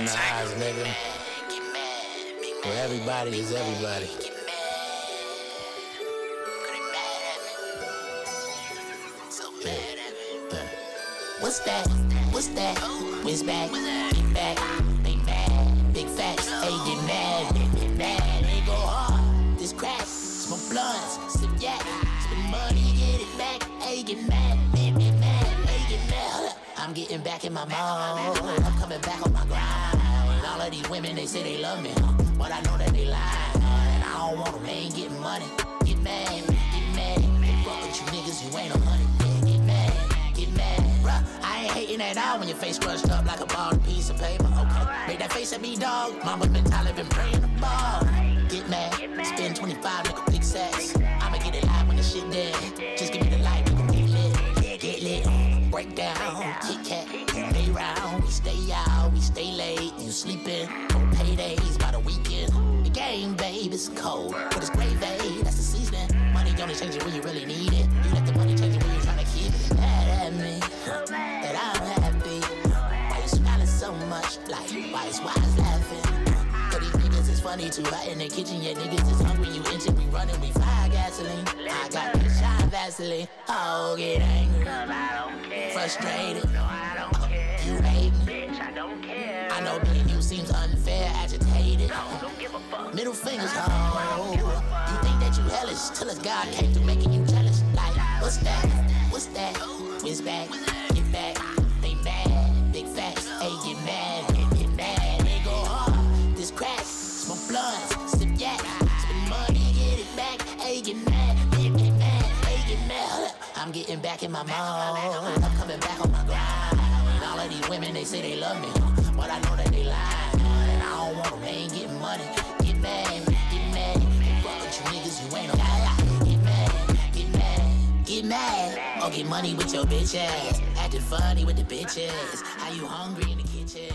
from the highs, nigga. Where everybody is everybody. What's that? What's that? Whiz back, get back, I'm getting back in my mode, I'm coming back on my grind. All of these women they say they love me, but I know that they lie. And I don't want them, they ain't getting money. Get mad, get mad, fuck with you niggas, you ain't a honey. Get mad, get mad, bruh. I ain't hating at all when your face crushed up like a bald piece of paper. Okay, make that face at me, dog. Mama been tired been praying the ball. Get mad, spend 25, make a big sex. I'ma get it live when the shit dead. Just give me stay late. You sleeping on paydays by the weekend. The game, babe, it's cold, but it's gravy. That's the seasoning. Money only change it when you really need it. You let the money change it when you're trying to keep it. Mad at me that I'm happy. Why you smiling so much? Like why is laughing? For these niggas it's funny too hot in the kitchen. Yeah, niggas is hungry. You into we running, we fire gasoline. I got this shine Vaseline. Oh, get angry, I don't care. frustrated. No, I don't care. You hate me. I know being you seems unfair, agitated. No, don't give a fuck. Middle fingers, oh. You think that you hellish till a God came through making you jealous. Like, what's that? What's that? Whiz back, get back. They mad, big facts. Hey, get mad, get, get mad. They go hard. This crack, smoke blunts, sip yak, spend money, get it back. Hey, get mad, get, get mad, hey, get mad. I'm getting back in my mode. I'm coming back on my grind. Women, they say they love me, but I know that they lie. And I don't want them, they ain't getting money. Get mad, get mad. Fuck with you niggas, you ain't no guy. Get mad, get mad, get mad. Or get money with your bitch ass. Acting funny with the bitches. How you hungry in the kitchen?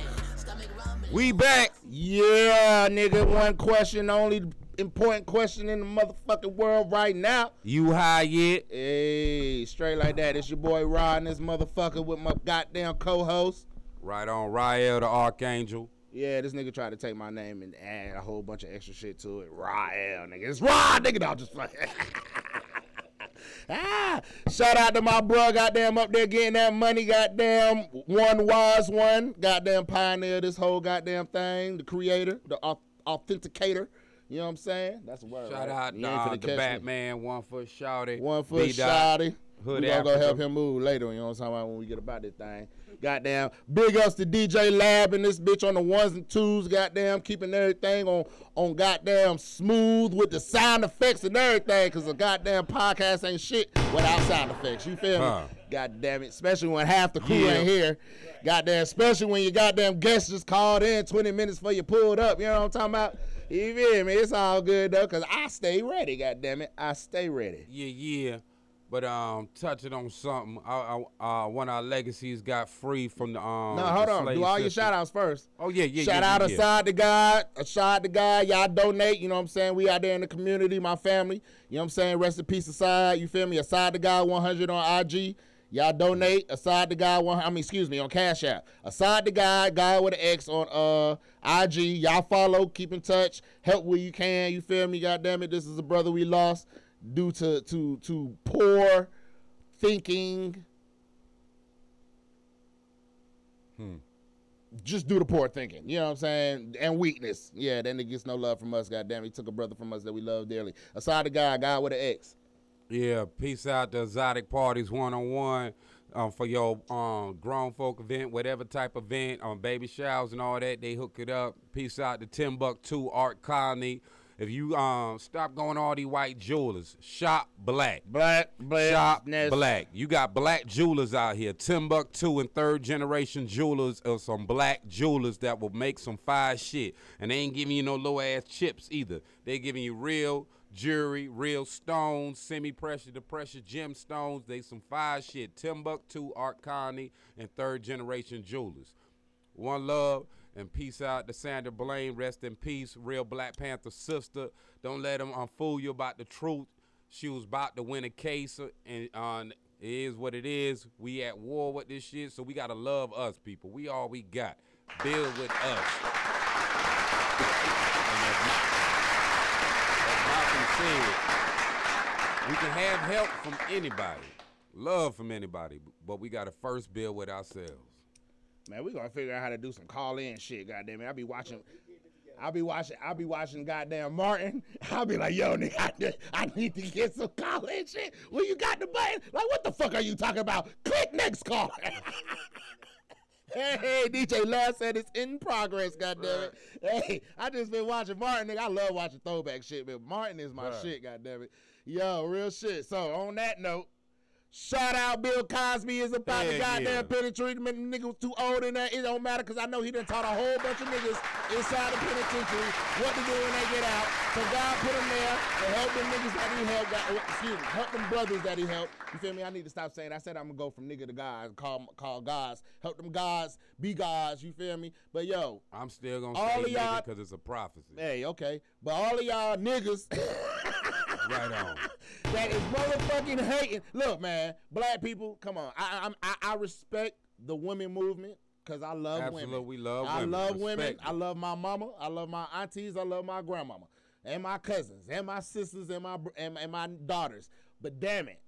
We back. Yeah, nigga. One question, only important question in the motherfucking world right now. You high yet? Hey, straight like that. It's your boy Rod and this motherfucker with my goddamn co-host. Right on, Rael the Archangel. Yeah, this nigga tried to take my name and add a whole bunch of extra shit to it. Rael, nigga. It's Rod, nigga. No, I'm just fucking. ah, shout out to my bro, goddamn, up there getting that money, goddamn, one wise one, goddamn pioneer this whole goddamn thing, the creator, the authenticator. You know what I'm saying? That's a word. Shout right? out You to ain't uh, the me. Batman, one foot shouty. One foot B-Dot, shotty. Hood we gonna go help him move later. You know what I'm talking about when we get about this thing. Goddamn, big ups to DJ Lab and this bitch on the ones and twos. Goddamn, keeping everything on on goddamn smooth with the sound effects and everything. Cause the goddamn podcast ain't shit without sound effects. You feel me? Huh. God damn it. Especially when half the crew Yeah. ain't here. Goddamn, especially when your goddamn guest just called in 20 minutes before you pulled up. You know what I'm talking about? You feel me? It's all good though, cause I stay ready. God damn it, I stay ready. Yeah, yeah. But um, touching on something, I, I, uh, one of our legacies got free from the um. No, hold on. Do all your system. shout outs first. Oh yeah, yeah. shout yeah, out yeah. aside to God, aside to God, y'all donate, you know what I'm saying? We out there in the community, my family. You know what I'm saying? Rest in peace aside, you feel me? Aside to God 100 on IG. Y'all donate aside the guy one I mean excuse me on Cash App. Aside the guy, guy with an X on uh IG. Y'all follow, keep in touch, help where you can, you feel me? God damn it. This is a brother we lost due to to to poor thinking. just do the poor thinking. You know what I'm saying? And weakness. Yeah, that nigga gets no love from us. Goddamn, he took a brother from us that we love dearly. Aside the guy, guy with an X. Yeah, peace out to exotic parties one on one. Um, for your um, grown folk event, whatever type of event, um, baby showers and all that, they hook it up. Peace out to Timbuktu Art Colony. If you um stop going to all these white jewelers, shop black. Black, black, Shop Ness. black. You got black jewelers out here. Timbuktu and third generation jewelers are some black jewelers that will make some fire shit. And they ain't giving you no low ass chips either. They giving you real jewelry, real stones, semi pressure to pressure gemstones. They some fire shit. Timbuktu, Art Colony, and third generation jewelers. One love and peace out to Sandra Bland. Rest in peace. Real Black Panther sister. Don't let them um, fool you about the truth. She was about to win a case, and uh, it is what it is. We at war with this shit, so we gotta love us, people. We all we got. build with us. And as, Ma- as Malcolm said, we can have help from anybody, love from anybody, but we got to first build with ourselves. Man, we gonna figure out how to do some call in shit. Goddamn it, I be watching. I'll be watching. I'll be watching. Goddamn Martin. I'll be like, yo, nigga, I need, I need to get some call in shit. Well, you got the button. Like, what the fuck are you talking about? Click next call. Hey, hey, DJ Last said it's in progress, goddamn it. Hey, I just been watching Martin, nigga. I love watching throwback shit, but Martin is my Right. shit, goddamn it. Yo, real shit. So on that note, shout out Bill Cosby is about to Hell goddamn yeah. penitentiary. The nigga was too old in that. It don't matter because I know he done taught a whole bunch of niggas inside the penitentiary what to do when they get out. So God put them there to help them niggas that he helped. God, excuse me, help them brothers that he helped. You feel me? I need to stop saying. I said I'm gonna go from nigga to God. Call call gods. Help them gods be gods. You feel me? But yo, I'm still gonna All say of y'all- because it's a prophecy. hey, okay. But all of y'all niggas. Right on. that is motherfucking hating. Look, man, black people, come on. I I'm- I I respect the women movement because I love Absolutely, women. we love women. I women. love women. I love my mama. I love my aunties. I love my grandmama and my cousins and my sisters and my and, and my daughters. But damn it,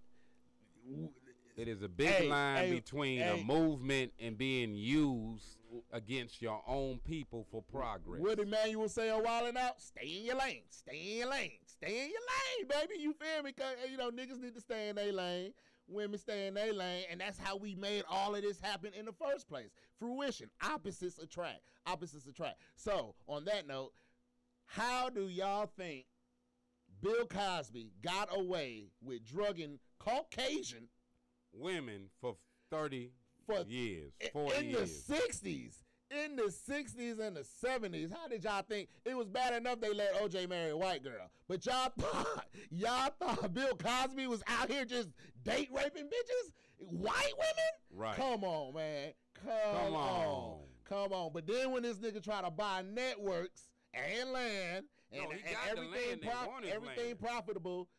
It is a big Hey, line hey, between hey. a movement and being used against your own people for progress. what Emmanuel say a while and out? Stay in your lane. Stay in your lane. Stay in your lane, baby. You feel me? Cause you know niggas need to stay in their lane. Women stay in their lane, and that's how we made all of this happen in the first place. Fruition, opposites attract. Opposites attract. So, on that note, how do y'all think Bill Cosby got away with drugging Caucasian Women for 30 For- years, 40 in years. the 60s? In the 60s and the 70s, how did y'all think it was bad enough they let OJ marry a white girl? But y'all thought y'all thought Bill Cosby was out here just date raping bitches? White women? Right. Come on, man. Come, Come on. on. Come on. But then when this nigga try to buy networks and land and, No, and everything, land. Prof- everything land. profitable,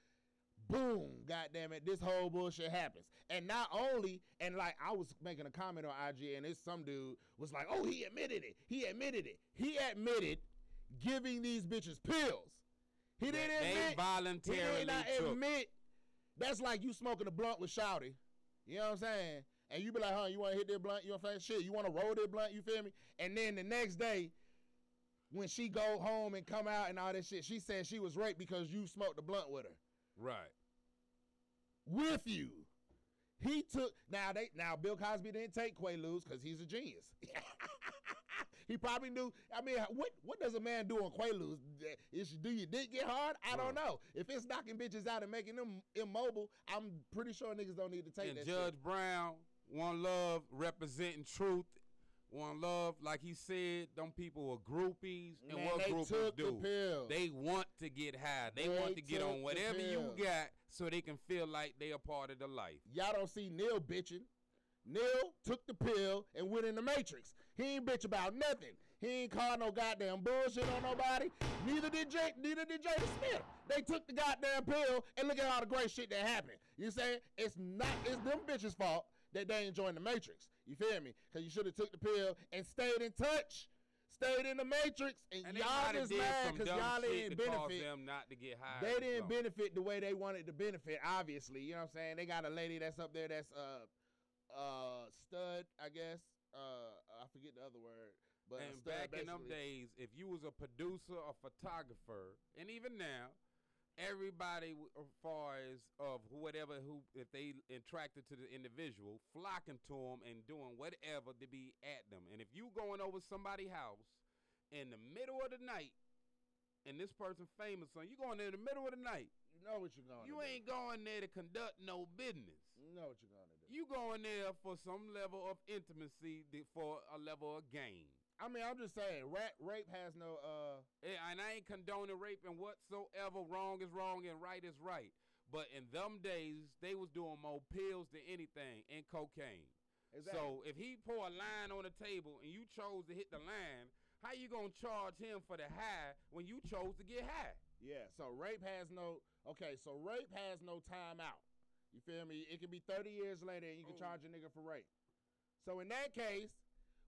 boom, goddamn it, this whole bullshit happens. And not only, and like I was making a comment on IG, and this some dude was like, "Oh, he admitted it. He admitted it. He admitted giving these bitches pills. He didn't they admit. voluntarily he did not took. admit. That's like you smoking a blunt with Shouty. You know what I'm saying? And you be like, huh, you want to hit that blunt? You know what I'm saying? Shit, you want to roll that blunt? You feel me? And then the next day, when she go home and come out and all that shit, she said she was raped because you smoked the blunt with her Right. with you. He took now they now Bill Cosby didn't take Quaaludes because he's a genius. he probably knew. I mean, what what does a man do on Quaaludes? Is do your dick get hard? I don't mm. know. If it's knocking bitches out and making them immobile, I'm pretty sure niggas don't need to take And that. Judge shit. Brown, one love, representing truth. One love, like he said, them people are groupies, and Man, what they groupies the do? pill. They want to get high. They, They want to get on whatever you got, so they can feel like they are part of the life. Y'all don't see Neil bitching. Neil took the pill and went in the Matrix. He ain't bitch about nothing. He ain't called no goddamn bullshit on nobody. Neither did Jay, neither did Jada Smith. They took the goddamn pill and look at all the great shit that happened. You saying it's not it's them bitches' fault that they ain't joined the Matrix. You feel me? Cause you should have took the pill and stayed in touch. Stayed in the Matrix and, And y'all just mad because y'all didn't benefit. them not to get high. They didn't benefit the way they wanted to benefit, obviously. You know what I'm saying? They got a lady that's up there that's uh uh stud, I guess. Uh I forget the other word. But And back in them days, if you was a producer or photographer, and even now, everybody, as far as of whatever who, if they attracted to the individual, flocking to them and doing whatever to be at them. And if you going over somebody's house in the middle of the night, and this person famous, son, you going there in the middle of the night. You know what you're going You to ain't going there to conduct no business. You know what you're gonna do. You going there for some level of intimacy, for a level of gain. I mean, I'm just saying, rat, rape has no uh Yeah, and I ain't condoning rape and whatsoever. Wrong is wrong and right is right. But in them days, they was doing more pills than anything and cocaine. exactly. So if he pour a line on the table and you chose to hit the line, how you gonna charge him for the high when you chose to get high? Yeah, so rape has no okay, so rape has no time out. You feel me? It can be 30 years later and you can Oh. charge a nigga for rape. So in that case,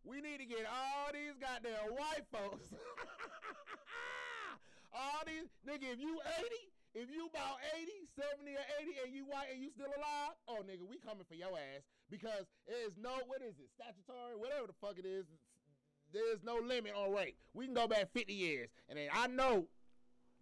We need to get all these goddamn white folks. all these nigga, if you 80, if you about 80, 70 or 80 and you white and you still alive, oh nigga, we coming for your ass because there is no what is it, statutory, whatever the fuck it is. There's no limit on rape. We can go back 50 years. And then I know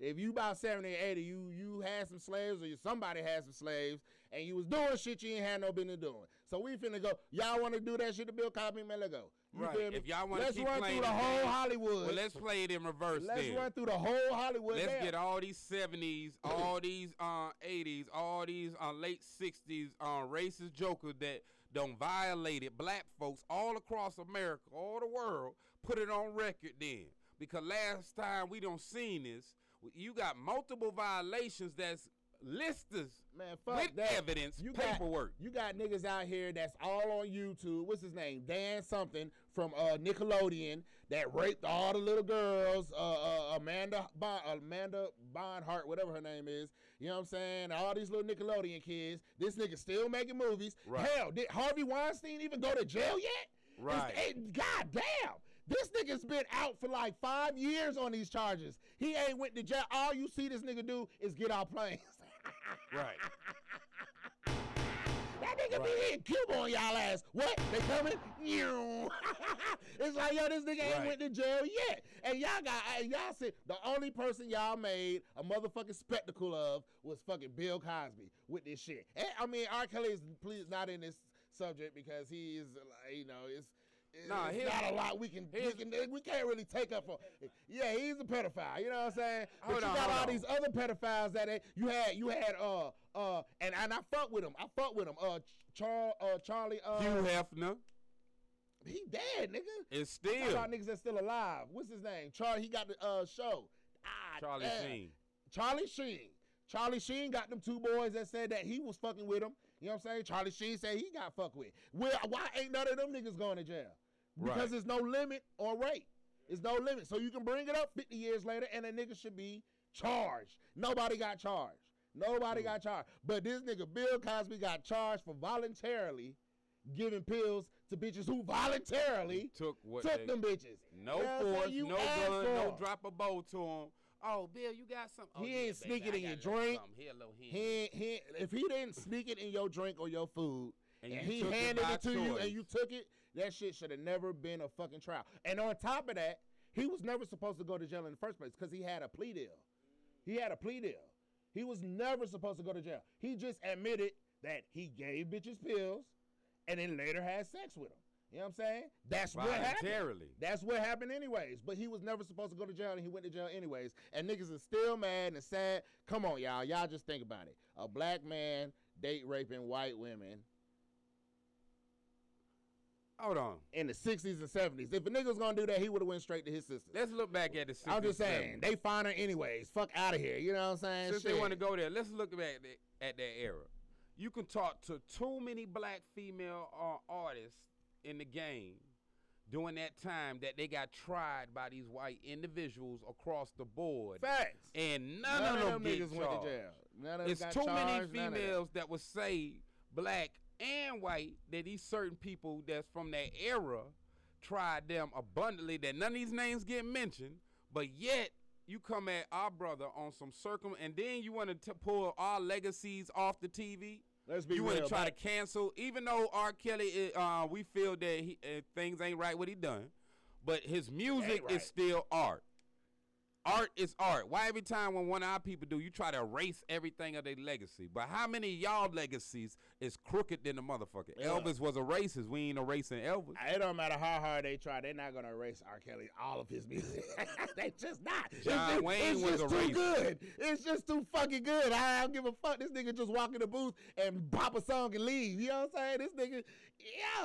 if you about 70 or 80, you you had some slaves or somebody had some slaves and you was doing shit you ain't had no business doing. So we finna go. Y'all want to do that shit to Bill Cosby? Man, let go. You Right. If y'all want to let's keep run playing through the whole Hollywood. Well, let's play it in reverse. Let's then. run through the whole Hollywood. Let's get all these 70s, all these uh, 80s, all these uh, late 60s uh, racist jokers that don't violated black folks all across America, all the world, put it on record then. Because last time we don't seen this, you got multiple violations that's listers Man, fuck with that. evidence, you paperwork. Got, you got niggas out here that's all on YouTube. What's his name? Dan something from uh, Nickelodeon that raped all the little girls. Uh, uh, Amanda bon- Amanda Bonhart, whatever her name is. You know what I'm saying? All these little Nickelodeon kids. This nigga still making movies. Right. Hell, did Harvey Weinstein even go to jail yet? Right. It- God damn. This nigga's been out for like five years on these charges. He ain't went to jail. All you see this nigga do is get off planes. right. That nigga be hitting Cuba on y'all ass. What? They coming? Meow. it's like, yo, this nigga ain't went to jail yet. And y'all got, and y'all said the only person y'all made a motherfucking spectacle of was fucking Bill Cosby with this shit. And, I mean, R. Kelly is please not in this subject because he is, like, you know, it's. It's Nah, here's- not a lot we can, we can we can't really take up for. Yeah, he's a pedophile. You know what I'm saying? But you got all on. these other pedophiles that they, you had you had uh uh and and I fuck with him. I fuck with him. Uh Char uh Charlie uh Hugh Hefner he dead nigga. Talk still about niggas that's still alive. What's his name? Charlie. He got the uh show. Ah, Charlie damn. Sheen. Charlie Sheen. Charlie Sheen got them two boys that said that he was fucking with him. You know what I'm saying? Charlie Sheen said he got fucked with. Well, why ain't none of them niggas going to jail? Because Right. there's no limit on rate. There's no limit. So you can bring it up 50 years later and a nigga should be charged. Nobody got charged. Nobody got charged. But this nigga Bill Cosby got charged for voluntarily giving pills to bitches who voluntarily Took what took they- them bitches. no You know what I'm saying? force, no gun, for no drop a bow to him. Oh, Bill, you got something? He oh, ain't yeah, sneak it in your got a little drink. something. Here, a little. He, ain't- he, if he didn't sneak it in your drink or your food, and, And you he it handed it, to you and you took it, that shit should have never been a fucking trial. And on top of that, he was never supposed to go to jail in the first place because he had a plea deal. He had a plea deal. He was never supposed to go to jail. He just admitted that he gave bitches pills and then later had sex with them. You know what I'm saying? That's what happened. That's what happened anyways. But he was never supposed to go to jail and he went to jail anyways. And niggas is still mad and sad. Come on, y'all. Y'all just think about it. A black man date raping white women Hold on. in the 60s and 70s. If a nigga was gonna do that, he would have went straight to his sister. Let's look back at the 60s. I'm just saying, 70s. they find her anyways. Fuck out of here. You know what I'm saying? Since they want to go there, let's look back at, at that era. You can talk to too many black female uh, artists in the game during that time that they got tried by these white individuals across the board. Facts. And none, of them, get niggas went to jail. None of them It's got too many charged, none that. females that would say black and white that these certain people that's from that era tried them abundantly that none of these names get mentioned, but yet you come at our brother on some circum and then you want to pull our legacies off the TV. Let's be you wanna try to cancel, even though R. Kelly, uh, we feel that he, uh, things ain't right what he done, but his music right. is still art. Art is art. Why every time when one of our people do, you try to erase everything of their legacy? But how many of y'all legacies is crooked than the motherfucker? Yeah. Elvis was a racist. We ain't erasing Elvis. It don't matter how hard they try, they're not gonna erase R. Kelly all of his music. they just not. John just- Wayne it's was just a too racist. good. It's just too fucking good. I don't give a fuck. This nigga just walk in the booth and pop a song and leave. You know what I'm saying? This nigga,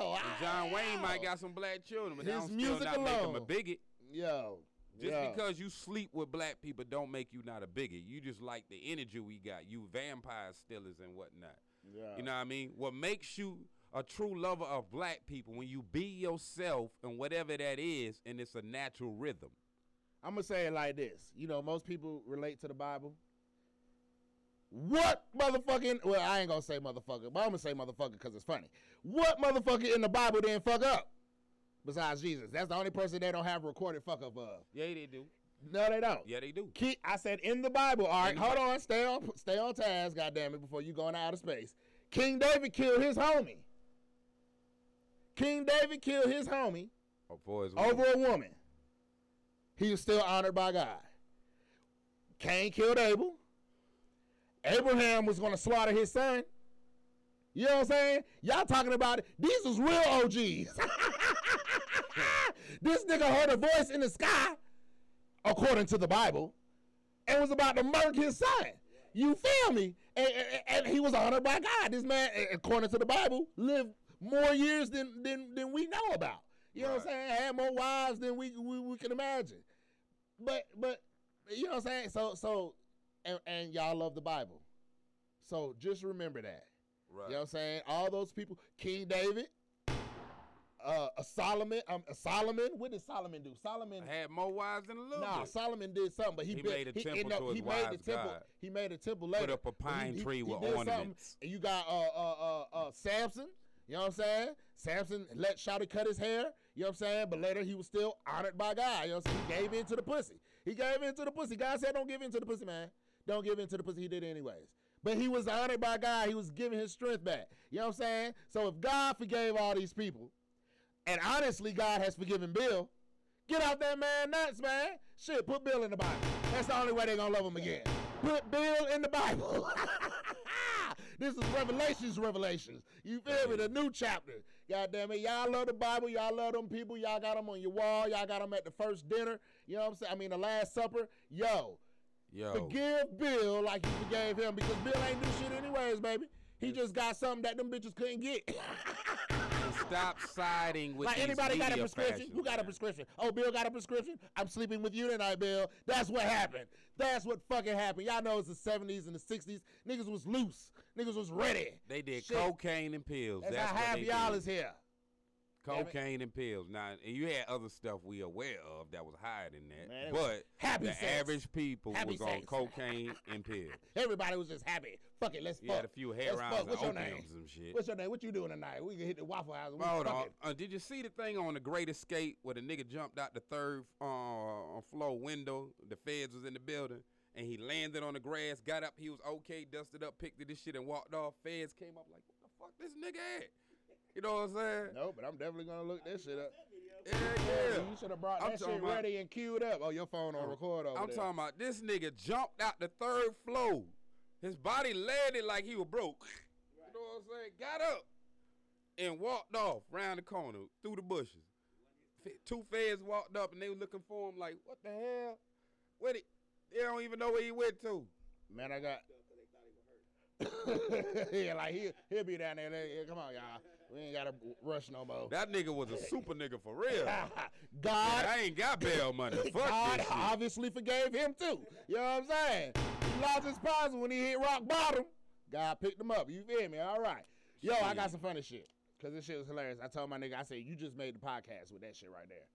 yo, I- John Wayne yo. might got some black children, but His don't still music not make him a bigot. yo. Just yo. because you sleep with black people don't make you not a bigot. You just like the energy we got. You vampire stealers and whatnot. Yeah. You know what I mean? What makes you a true lover of black people when you be yourself and whatever that is, and it's a natural rhythm. I'm gonna say it like this. You know, most people relate to the Bible. What motherfucking? Well, I ain't gonna say motherfucker, but I'm gonna say motherfucker because it's funny. What motherfucker in the Bible didn't fuck up? Besides Jesus. That's the only person they don't have recorded fuck up of. Yeah, they do. No, they don't. Yeah, they do. Keep, I said in the Bible. All right, hold on. Stay on. Stay on task. Goddamn it! Before you going out of space, King David killed his homie. King David killed his homie Oh, his over a woman. He was still honored by God. Cain killed Abel. Abraham was going to slaughter his son. You know what I'm saying? Y'all talking about it. These was real OGs. this nigga heard a voice in the sky, according to the Bible, and was about to murk his son. You feel me? And, and- and he was honored by God. This man, according to the Bible, lived more years than than, than we know about. You know what I'm saying? Had more wives than we, we we can imagine. But but you know what I'm saying? So so and, and y'all love the Bible. So just remember that. Right. You know what I'm saying? All those people, King David, uh, a Solomon, um, a Solomon. What did Solomon do? Solomon. I had more wives than a little Nah, bit. Solomon did something, but he, He built, made a temple up- to his he made the temple. God. He made a temple later. Put up a pine he- tree he with ornaments. And you got uh uh uh uh Samson. You know what I'm saying? Samson let Shouty cut his hair. You know what I'm saying? But later he was still honored by God. You know what I'm saying? He gave in to the pussy. He gave in to the pussy. God said, "Don't give in to the pussy, man. Don't give in to the pussy." He did it anyways. But he was honored by God. He was giving his strength back. You know what I'm saying? So if God forgave all these people, and honestly, God has forgiven Bill. Get out that man nuts, man. Shit, put Bill in the Bible. That's the only way they're gonna love him again. Put Bill in the Bible. this is Revelations, Revelations. You feel me? The new chapter. God damn it. Y'all love the Bible. Y'all love them people. Y'all got them on your wall. Y'all got them at the first dinner. You know what I'm saying? I mean, the Last Supper. Yo, Yo, forgive Bill like you forgave him because Bill ain't do shit anyways, baby. He just got something that them bitches couldn't get. stop siding with like anybody got a prescription? Who got a prescription? Oh, Bill got a prescription. I'm sleeping with you tonight, Bill. That's what happened. That's what fucking happened. Y'all know it's the 70s and the 60s. Niggas was loose. Niggas was ready. They did Shit. cocaine and pills. That's, That's, how half y'all is here. Cocaine and pills. Now, and you had other stuff we aware of that was higher than that, Man, but happy the sex. average people Happy was on cocaine and pills. Everybody was just happy. Fuck it, let's You fuck. had a few hair Let's rounds fuck. and What's your opiums name? and shit. What's your name? What you doing tonight? We can hit the Waffle House. and We Hold fuck on. it. Uh, did you see the thing on the Great Escape where the nigga jumped out the third uh, floor window? The feds was in the building. And he landed on the grass, got up, he was okay, dusted up, picked up this shit, and walked off. Feds came up like, what the fuck this nigga at? You know what I'm saying? No, but I'm definitely gonna look this shit up. Yeah, Yeah, yeah. you should have brought I'm that shit talking about- ready and queued up. Oh, your phone on record over I'm there. talking about this nigga jumped out the third floor. His body landed like he was broke. You know what I'm saying? Got up and walked off round the corner through the bushes. Two feds walked up and they were looking for him like, what the hell? Where they, they don't even know where he went to. Man, I got. yeah, like he he'll be down there. Like, yeah, come on, y'all. We ain't gotta rush no more. That nigga was a super nigga for real. God, I ain't got bail money. Fuck God this shit. obviously forgave him too. You know what I'm saying? He lost his posse when he hit rock bottom. God picked him up. You feel me? All right. Yo, I got some funny shit. Cause this shit was hilarious. I told my nigga, I said, you just made the podcast with that shit right there.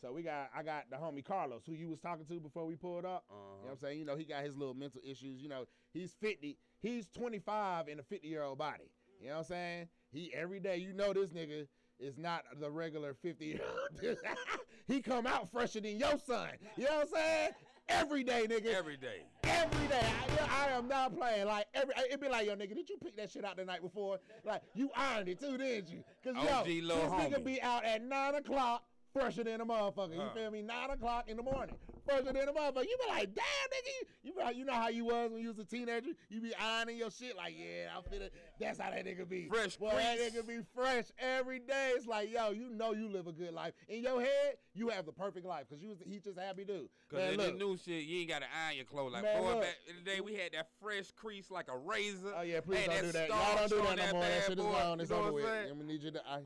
So we got I got the homie Carlos, who you was talking to before we pulled up. You know uh-huh. what I'm saying? You know, he got his little mental issues. You know, he's 50. He's 25 in a 50 year old body. You know what I'm saying? He every day, you know this nigga is not the regular 50 year old. he come out fresher than your son. You know what I'm saying? Every day, nigga. Every day. Every day. I, I am not playing. Like every it be like, yo, nigga, did you pick that shit out the night before? Like you ironed it too, didn't you? Cause yo, this lil nigga homie. be out at nine o'clock. Fresher than a motherfucker, you Huh. feel me? Nine o'clock in the morning, fresher than a motherfucker. You be like, damn, nigga, you, you, be like- you know how you was when you was a teenager? You be ironing your shit like, yeah, I'm finna. That's how that nigga be. Fresh Boy, that nigga be fresh every day. It's like, yo, you know you live a good life. In your head, you have the perfect life because you was he just happy dude. Cause Man, in look. new shit, you ain't gotta iron your clothes. Like Man, boy, look. back in the day, we had that fresh crease like a razor. Oh yeah, please don't do that. Y'all don't do that no more. That shit is gone. It's You over with. I'm gonna need you to. I,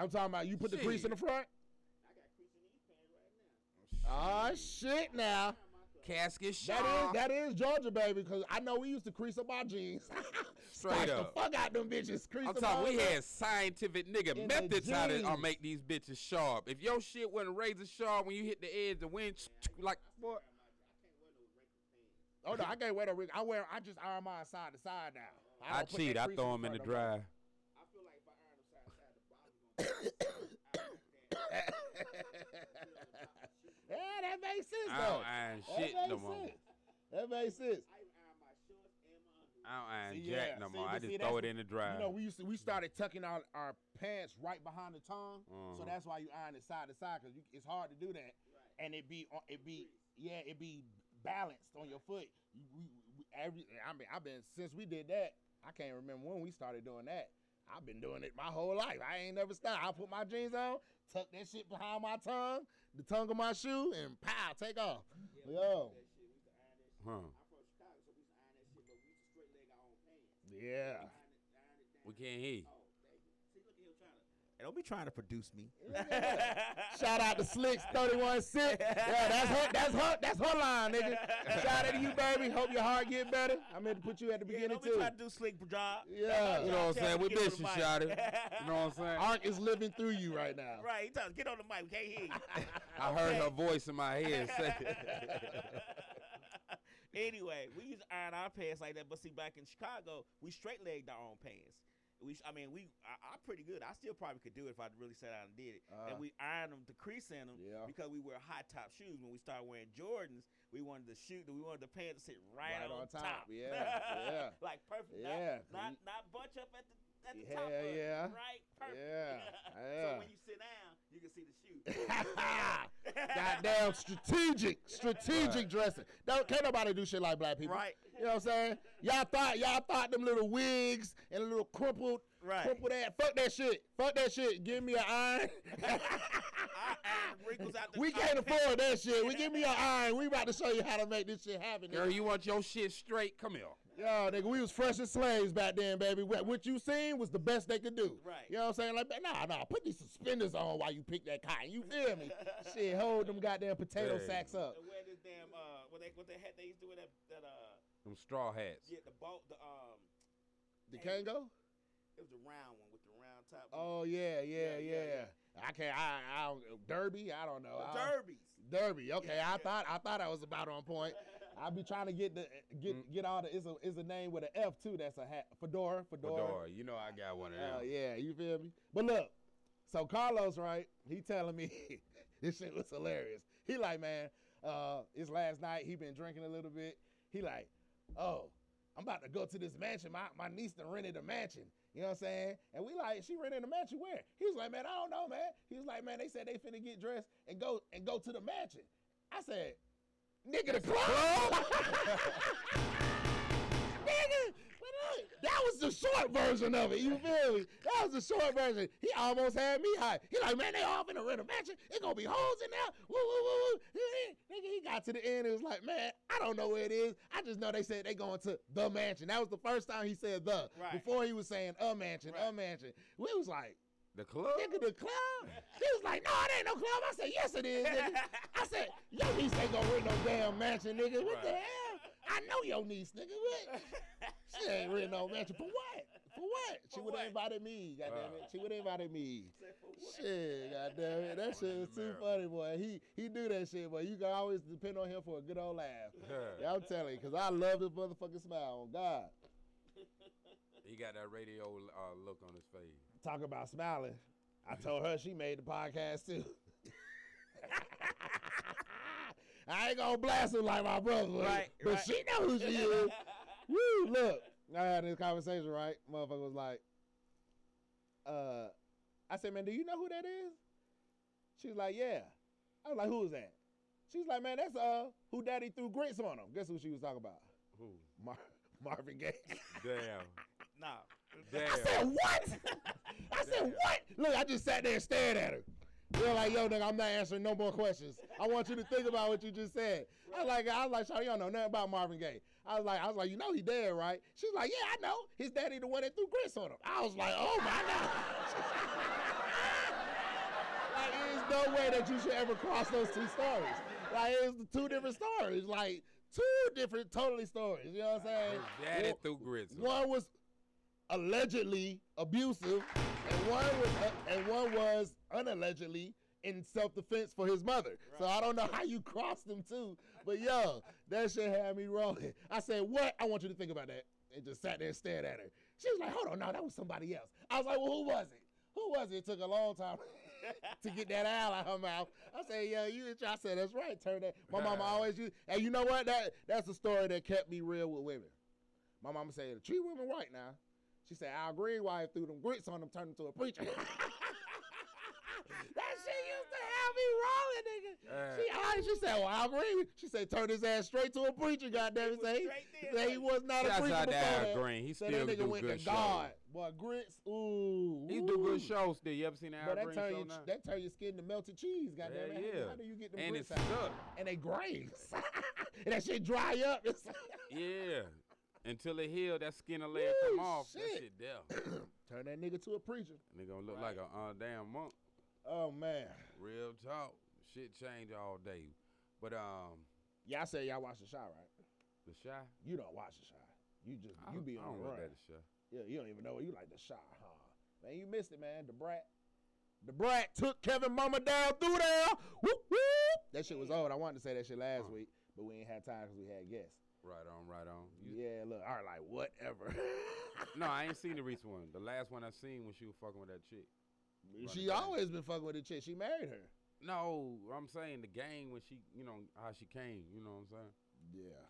I'm talking about you put the crease in the Shit. front. Ah shit now. Casket That Shaw. is that is Georgia baby because I know we used to crease up our jeans. Straight Starch up. the fuck out them bitches. Crease I'm them talking, we all up. had scientific nigga In the methods how to uh, jeans. make these bitches sharp. If your shit wasn't razor sharp when you hit the edge, the wind like boy. Oh no, I can't wear the rig. I wear. I just iron mine side to side now. I, don't put cheat. I crease throw them in the front no more. dry. yeah, that makes sense though. I don't iron shit no more. That makes sense. I don't iron see, jack yeah. no more. See, I just see, throw it in the dryer. You know, we used to we started tucking out our, our pants right behind the tongue, uh-huh. so that's why you iron it side to side because it's hard to do that, right. and it be it be yeah it be balanced on your foot. We, we, every I mean I've been since we did that. I can't remember when we started doing that I've been doing it my whole life. I ain't never stopped. I put my jeans on, tuck that shit behind my tongue, the tongue of my shoe, and pow, take off. Yeah, Yo, used to do that shit. We used to iron that shit. Huh. I'm from Chicago, so we used to iron that shit, but we used to straight leg our own pants. yeah. Iron it, iron it down. We can't hear you. Oh, thank you. See, look at him trying to. And don't be trying to produce me. Shout out to Slicks 316. Yeah, that's her, that's her, that's her line, nigga. Shout out to you, baby. Hope your heart get better. I meant to put you at the Yeah, beginning don't be too. trying to do slick job. Yeah. You know what I'm saying? We Get miss you, mic. Shotty. You know what I'm saying? Ark is living through you right now. Right, he tells get on the mic. We can't hear you. I heard her voice in my head say anyway, we used to iron our pants like that, but see, back in Chicago, we straight legged our own pants. We, I mean, we, I, I'm pretty good. I still probably could do it if I really sat down and did it. Uh-huh. and we ironed them, the crease in them, Yeah. because we wear high top shoes. When we started wearing Jordans, we wanted the shoe, we wanted the pants to sit right, Right on, on top. Yeah, yeah. like perfect. Yeah. Not, not, not bunch up at the at the Yeah, top. it. yeah. Right. Perfect. Yeah, so when you sit down, you can see the shoe. Goddamn strategic, strategic dressing. Don't can't nobody do shit like black people. Right. You know what I'm saying? Y'all thought y'all thought them little wigs and a little crumpled, Right. crumpled that. Fuck that shit. Fuck that shit. Give me an iron. I iron wrinkles out the we can't afford that shit. We give me an iron. We about to show you how to make this shit happen. Girl, nigga. you want your shit straight? Come here. Yo, nigga, we was fresh as slaves back then, baby. What, what you seen was the best they could do. Right. You know what I'm saying? Like, nah, nah, put these suspenders on while you pick that cotton. You feel me? Shit, hold them goddamn potato Hey. sacks up. And wear this damn uh what they what they had they used to do with that that uh Them straw hats. yeah the boat the um The Kangol? it was the round one with the round top. Oh yeah, yeah, Yeah, yeah. yeah, I can't. I, I don't. Derby. I don't know. the derbies. Derby. Okay, Yeah, I yeah. thought I thought I was about on point. I be trying to get the get Mm. get all the. It's a it's a name with an F too. That's a hat. Fedora. Fedora. Fedora. You know I got one of them. Oh yeah, you feel me? But look, so Carlos, right? He telling me this shit was hilarious. He like, man, uh, it's last night. He been drinking a little bit. He like, oh, I'm about to go to this mansion. My my niece done rented a mansion. You know what I'm saying? And we like, she rented a mansion where? He was like, man, I don't know, man. He was like, man, they said they finna get dressed and go and go to the mansion. I said, nigga, the club. nigga. That was the short version of it. You feel me? That was the short version. He almost had me high. He like, man, they off in a rent a mansion. It gonna be hoes in there. Woo, woo, woo, woo. Nigga, he got to the end. It was like, man, I don't know where it is. I just know they said they going to the mansion. That was the first time he said the. Right. Before he was saying a mansion, a mansion. We was like, The club? nigga, the club? He was like, no, it ain't no club. I said, yes, it is, nigga. I said, niece ain't gonna rent no damn mansion, nigga. What the hell? I know your niece, nigga. What? She ain't rent no mansion. For what? For what? She would have invited me, goddamn Right. it. She would have invited me. For? Shit, goddamn it. That shit was too funny, boy. He he do that shit, boy. You can always depend on him for a good old laugh. yeah, I'm telling you, because I love this motherfucking smile on God. He got that radio uh, look on his face. Talk about smiling. I told her she made the podcast too. I ain't gonna blast her like my brother, Right, but right. she know who she is. Woo! Look, I had this conversation, right? Motherfucker was like, uh, I said, man, do you know who that is? She's like, yeah. I was like, who is that? She's like, man, that's uh, who Daddy threw grits on him. Guess who she was talking about? Who? Mar- Marvin Gaye. Damn. Nah. Damn. I said, what? I said, what? Look, I just sat there and stared at her. They're like, yo, nigga, I'm not answering no more questions. I want you to think about what you just said. I was like, I was like, don't know nothing about Marvin Gaye. I was like, I was like, you know he dead, right? She's like, yeah, I know. His daddy the one that threw grits on him. I was like, oh my god. like, there's no way that you should ever cross those two stories. Like, it's the two different stories. Like, two different, totally stories. You know what I'm saying? His daddy One- threw grits. one was allegedly abusive, and one was uh, and one was unallegedly in self-defense for his mother. So I don't know how you crossed them two, but yo, that shit had me rolling. I said, "What? I want you to think about that." And just sat there and stared at her. She was like, "Hold on, no, that was somebody else." I was like, "Well, who was it? Who was it?" It took a long time. to get that owl out of her mouth. I said, yo, you I said, that's right, turn that. My mama always used, and you know what? That That's the story that kept me real with women. My mama said, treat women right now. She said, Al Green wife threw them grits on them, turned him to a preacher. that shit used to have me rolling, nigga. she, always- she said, well, Al Green, she said, turn his ass straight to a preacher, goddamn it. was Say, straight say he was not a Shouts preacher out to before Al. Green. He Said still that nigga do went good to shows. God. Boy, grits, ooh. He do good shows still. You ever seen the Al But that Green turn show your now? that turn your skin to melted cheese, goddamn Yeah, it. How- yeah. How do you get them And grits it's out? stuck. And they graze. and that shit dry up. Yeah. Until it heal, that skin will layer come off. That shit. shit there. turn that nigga to a preacher. And they gonna look like a uh, damn monk. Oh man. Real talk. Shit change all day. But um, Y'all say y'all watch the shot, right? the shy. You don't watch the shot. You just I you be I on the run. at. Yeah, you don't even know you like the shot, huh? Man, you missed it, man. The brat. The brat took Kevin Mama down through there. Whoop, whoop. That shit was old. I wanted to say that shit last Huh. week, but we ain't had time because we had guests. Right on, right on. You- Yeah, look, I was like, whatever. No, I ain't seen the recent one. The last one I seen when she was fucking with that chick. she always been fucking with the chick. She married her. No, I'm saying the game when she, you know, how she came. You know what I'm saying? Yeah.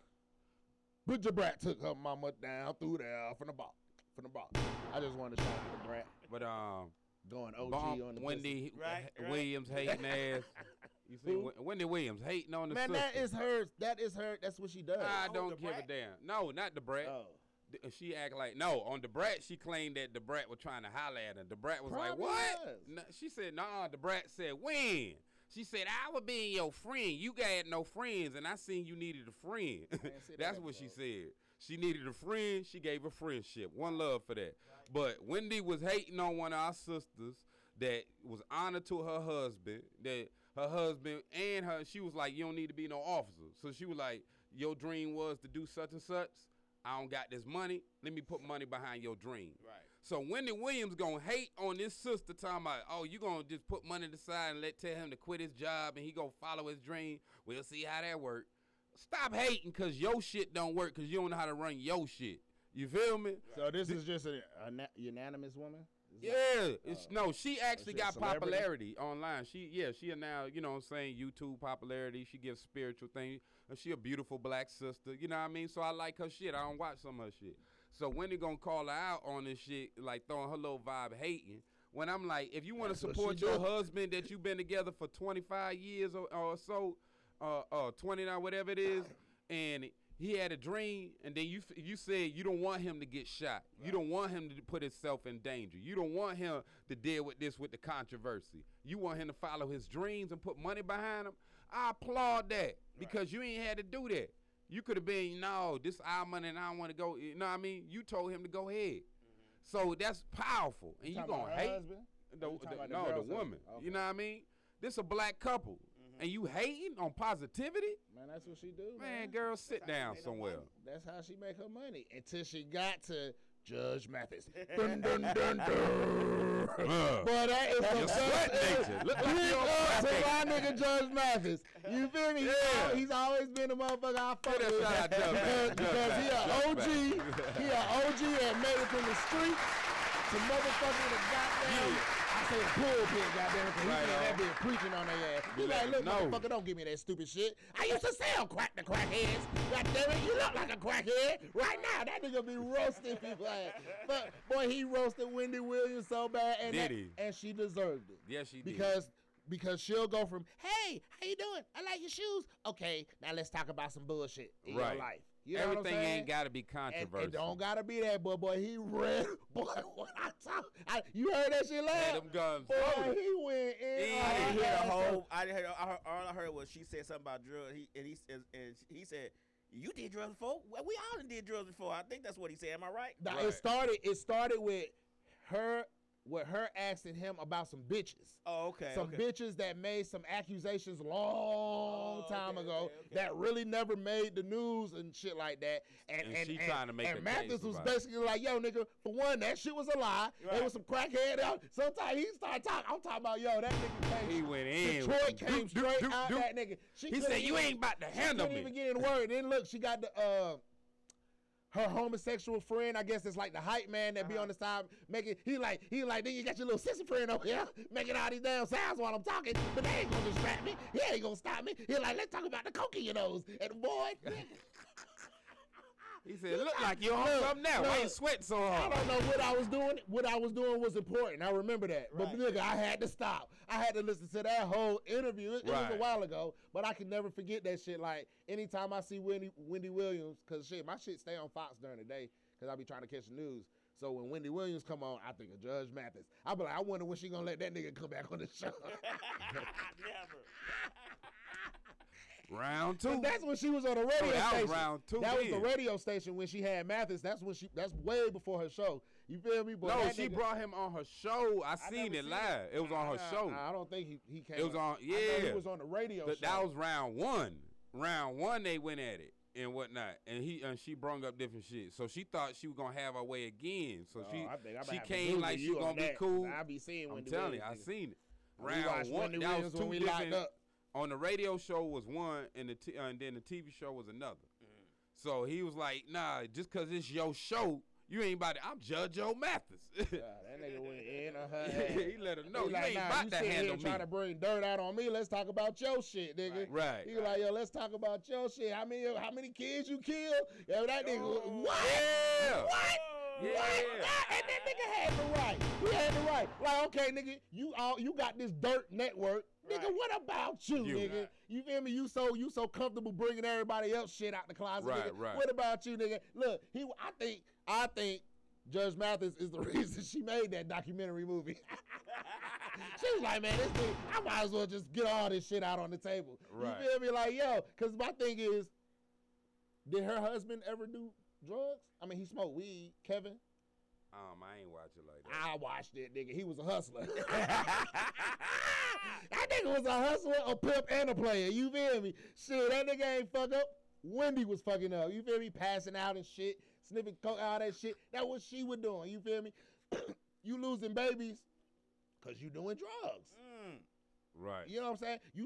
But the brat took her mama down through there from the box. From the box. I just wanted to shout out the brat But um, going OG Bomb, on the Wendy Right, right. Williams hating ass. You see, Who? Wendy Williams hating on the Man, that sister. is her. That is her. That's what she does. I Oh, don't the give a damn. No, not the brat. oh. Th- She act like no on the brat. She claimed that the brat was trying to holler at her. The brat was like, "What?" was. No, she said, "Nah." The brat said, "When?" She said, "I was being your friend. You got no friends, and I seen you needed a friend." ain't that That's what she said. She needed a friend. She gave a friendship. One love for that. But Wendy was hating on one of our sisters that was honored to her husband. That her husband and her, she was like, "You don't need to be no officer." So she was like, "Your dream was to do such and such." I don't got this money. Let me put money behind your dream. Right. So Wendy Williams gonna hate on this sister talking about, oh, you gonna just put money aside and let tell him to quit his job and he gonna follow his dream. We'll see how that work. Stop hating cause your shit don't work cause you don't know how to run your shit. You feel me? So this is just a, a na- unanimous woman. That- Yeah, it's no. She actually got popularity online. She yeah, she now you know what I'm saying YouTube popularity. She gives spiritual things. She a beautiful black sister. You know what I mean? So I like her shit. I don't watch some of her shit. So Wendy gonna call her out on this shit, like throwing her little vibe hating. When I'm like, if you want to support your do. husband that you've been together for 25 years or, or so, uh, uh, 29, whatever it is, and he had a dream, and then you you said you don't want him to get shot. You don't want him to put himself in danger. You don't want him to deal with this with the controversy. You want him to follow his dreams and put money behind him. I applaud that because you ain't had to do that. You could have been, no, this our money and I want to go. You know what I mean? You told him to go ahead. So that's powerful, and you about gonna hate husband? the, you the- the no the woman. Okay. You know what I mean? This a black couple, and you hating on positivity, Man, that's what she do, man. man. Girl, sit she down somewhere. That's how she make her money until she got to Judge Mathis. dun, dun, dun, dun. Uh, Boy, that is Your sweat nature. Look like you up to my nigga Judge Mathis. You feel me? He's Yeah. He's always been a motherfucker I fuck with. out, because, because he Judge a OG. He a OG and made it from the streets to motherfucking the goddamn. I say the pulpit, goddamn, because he Right said that on. bitch preaching on their ass. He You like, look, know. motherfucker, don't give me that stupid shit. I used to sell crack to crackheads. God damn it, you look like a crackhead. Right now, that nigga be roasting people. ass. But boy, he roasted Wendy Williams so bad, and Did that- he? and she deserved it. Yes, she did. because because she'll go from hey, how you doing? I like your shoes. Okay, now let's talk about some bullshit in Right. your life. You know what I'm Everything ain't got to be controversial. it don't gotta be that, but Boy, he read. Boy, what I talk, I, you heard that shit last. them guns Boy, loaded. he went in. Yeah. on I didn't hear the whole. I didn't hear. I all I heard was she said something about drugs. He and he says and he said, "You did drugs before? Well, we all did drugs before. I think that's what he said. Am I right? Now, Right. It started. It started with her, with her asking him about some bitches. Oh, okay. some okay. bitches that made some accusations long Oh, time okay, ago okay, okay. that really never made the news and shit like that. And, And and, she and, trying to make and Mathis was basically like, "Yo, nigga, for one, that shit was a lie. There was some crackhead out. Sometimes he started talking. I'm talking about, yo, that nigga came. He went in. Detroit came doop, doop, straight doop, out doop. that nigga. She He couldn't said, "You ain't about to she handle couldn't me." even get in word. Then look, she got the uh, her homosexual friend, I guess it's like the hype man that Uh-huh. be on the side making he like he like then you got your little sister friend over here making all these damn sounds while I'm talking, but they ain't gonna distract me. He ain't gonna stop me. He like let's talk about the coke in your nose. And boy, He said, "Look like you're on Look, something now. Why you look. sweating so I don't know what I was doing. What I was doing was important. I remember that. But Right. nigga, I had to stop. I had to listen to that whole interview. It, it was a while ago, but I can never forget that shit. Like anytime I see Wendy Wendy Williams, cause shit, my shit stay on Fox during the day, cause I be trying to catch the news. So when Wendy Williams come on, I think of Judge Mathis. I be like, I wonder when she gonna let that nigga come back on the show. Never. Round two. That's when she was on the radio Oh, that was station. round two that was the radio station when she had Mathis. That's when she. That's way before her show. You feel me? But no, she nigga- brought him on her show. I seen it seen live. It was on her Nah, show. I don't think he, he came. It was on- I yeah. he was on the radio Th- show. that was round one. Round one, they went at it and whatnot, and he and she brung up different shit. So she thought she was gonna have her way again. So Oh, she I I she came like she gonna on be that, cool. I be seeing I'm telling you, I seen it. Round one, that was when two different. Up. On the radio show was one, and the t- uh, and then the TV show was another. So he was like, "Nah, just cause it's your show, you ain't about to. I'm Judge Joe Mathis." God, that nigga went in on her. he let her know He you like, ain't nah, about you to handle here trying to bring dirt out on me. Let's talk about your shit, nigga. Right. Right. He was like, yo, let's talk about your shit. How many how many kids you killed? Yo, that nigga, what? Yeah. What? Yeah. What? Ah, and that nigga had the right. He had the right. Like, okay, nigga, you all you got this dirt network. Nigga, Right. what about you, You. nigga? Right. You feel me? You so you so comfortable bringing everybody else shit out the closet, Right, nigga. right. What about you, nigga? Look, he I think I think Judge Mathis is the reason she made that documentary movie. she was like, man, this I might as well just get all this shit out on the table. Right. You feel me? Like, yo, because my thing is, did her husband ever do drugs? I mean, he smoked weed, Kevin. Um, I ain't watch it like that. I watched it, nigga. He was a hustler. that nigga was a hustler, a pimp, and a player. You feel me? Shit, that nigga ain't fuck up. Wendy was fucking up. You feel me? Passing out and shit, sniffing coke, all that shit. That was she was doing. You feel me? you losing babies because you doing drugs. Mm. right. You know what I'm saying? You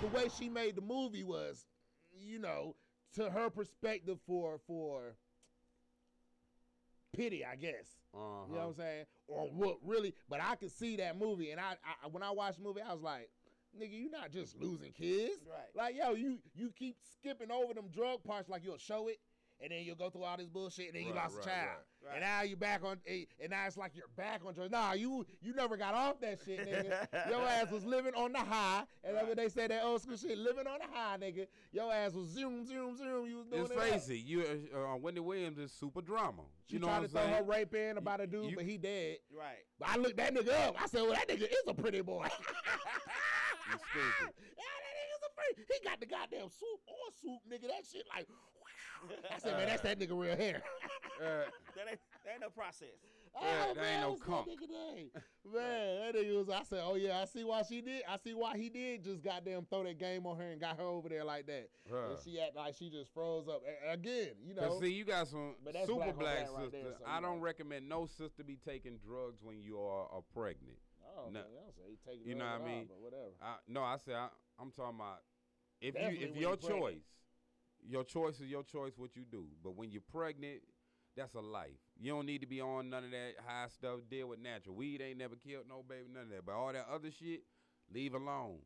the way she made the movie was, you know, to her perspective for for pity, I guess. Uh-huh. You know what I'm saying? Or what really? But I could see that movie, and I, I when I watched the movie, I was like, nigga, you not just losing kids. Right. Like yo, you you keep skipping over them drug parts like you'll show it. And then you'll go through all this bullshit, and then you Right, lost right, a child, right. Right. and now you back on, eh, and now it's like you're back on drugs. Nah, you you never got off that shit, nigga. Your ass was living on the high, and that's what they say that old school shit, living on the high, nigga. Your ass was zoom, zoom, zoom. You was doing Let's it. face up. you uh, uh, Wendy Williams is super drama. She you know tried what to I'm throw saying? her rape in about a dude, You- but he dead. Right. But I looked that nigga up. I said, well, that nigga is a pretty boy. You stupid. Yeah, that nigga's a pretty. He got the goddamn swoop on swoop, nigga. That shit like. I said, man, that's that nigga real hair. Uh, That ain't, that ain't no process. Yeah, that ain't no what's. That nigga name? Man, that nigga was. I said, oh yeah, I see why she did. I see why he did. Just goddamn throw that game on her and got her over there like that. Huh. And she act like she just froze up A- again. You know. see, you got some super black on black, black right there, sisters. so, I don't know. recommend no sister be taking drugs when you are, are pregnant. Oh, No. okay. I don't say he taking You know what I at all, mean? But whatever. I, no, I said I, I'm talking about if Definitely you if your you're pregnant. choice, your choice is your choice what you do. But when you're pregnant, that's a life. You don't need to be on none of that high stuff. Deal with natural. Weed ain't never killed no baby, none of that. But all that other shit, leave alone.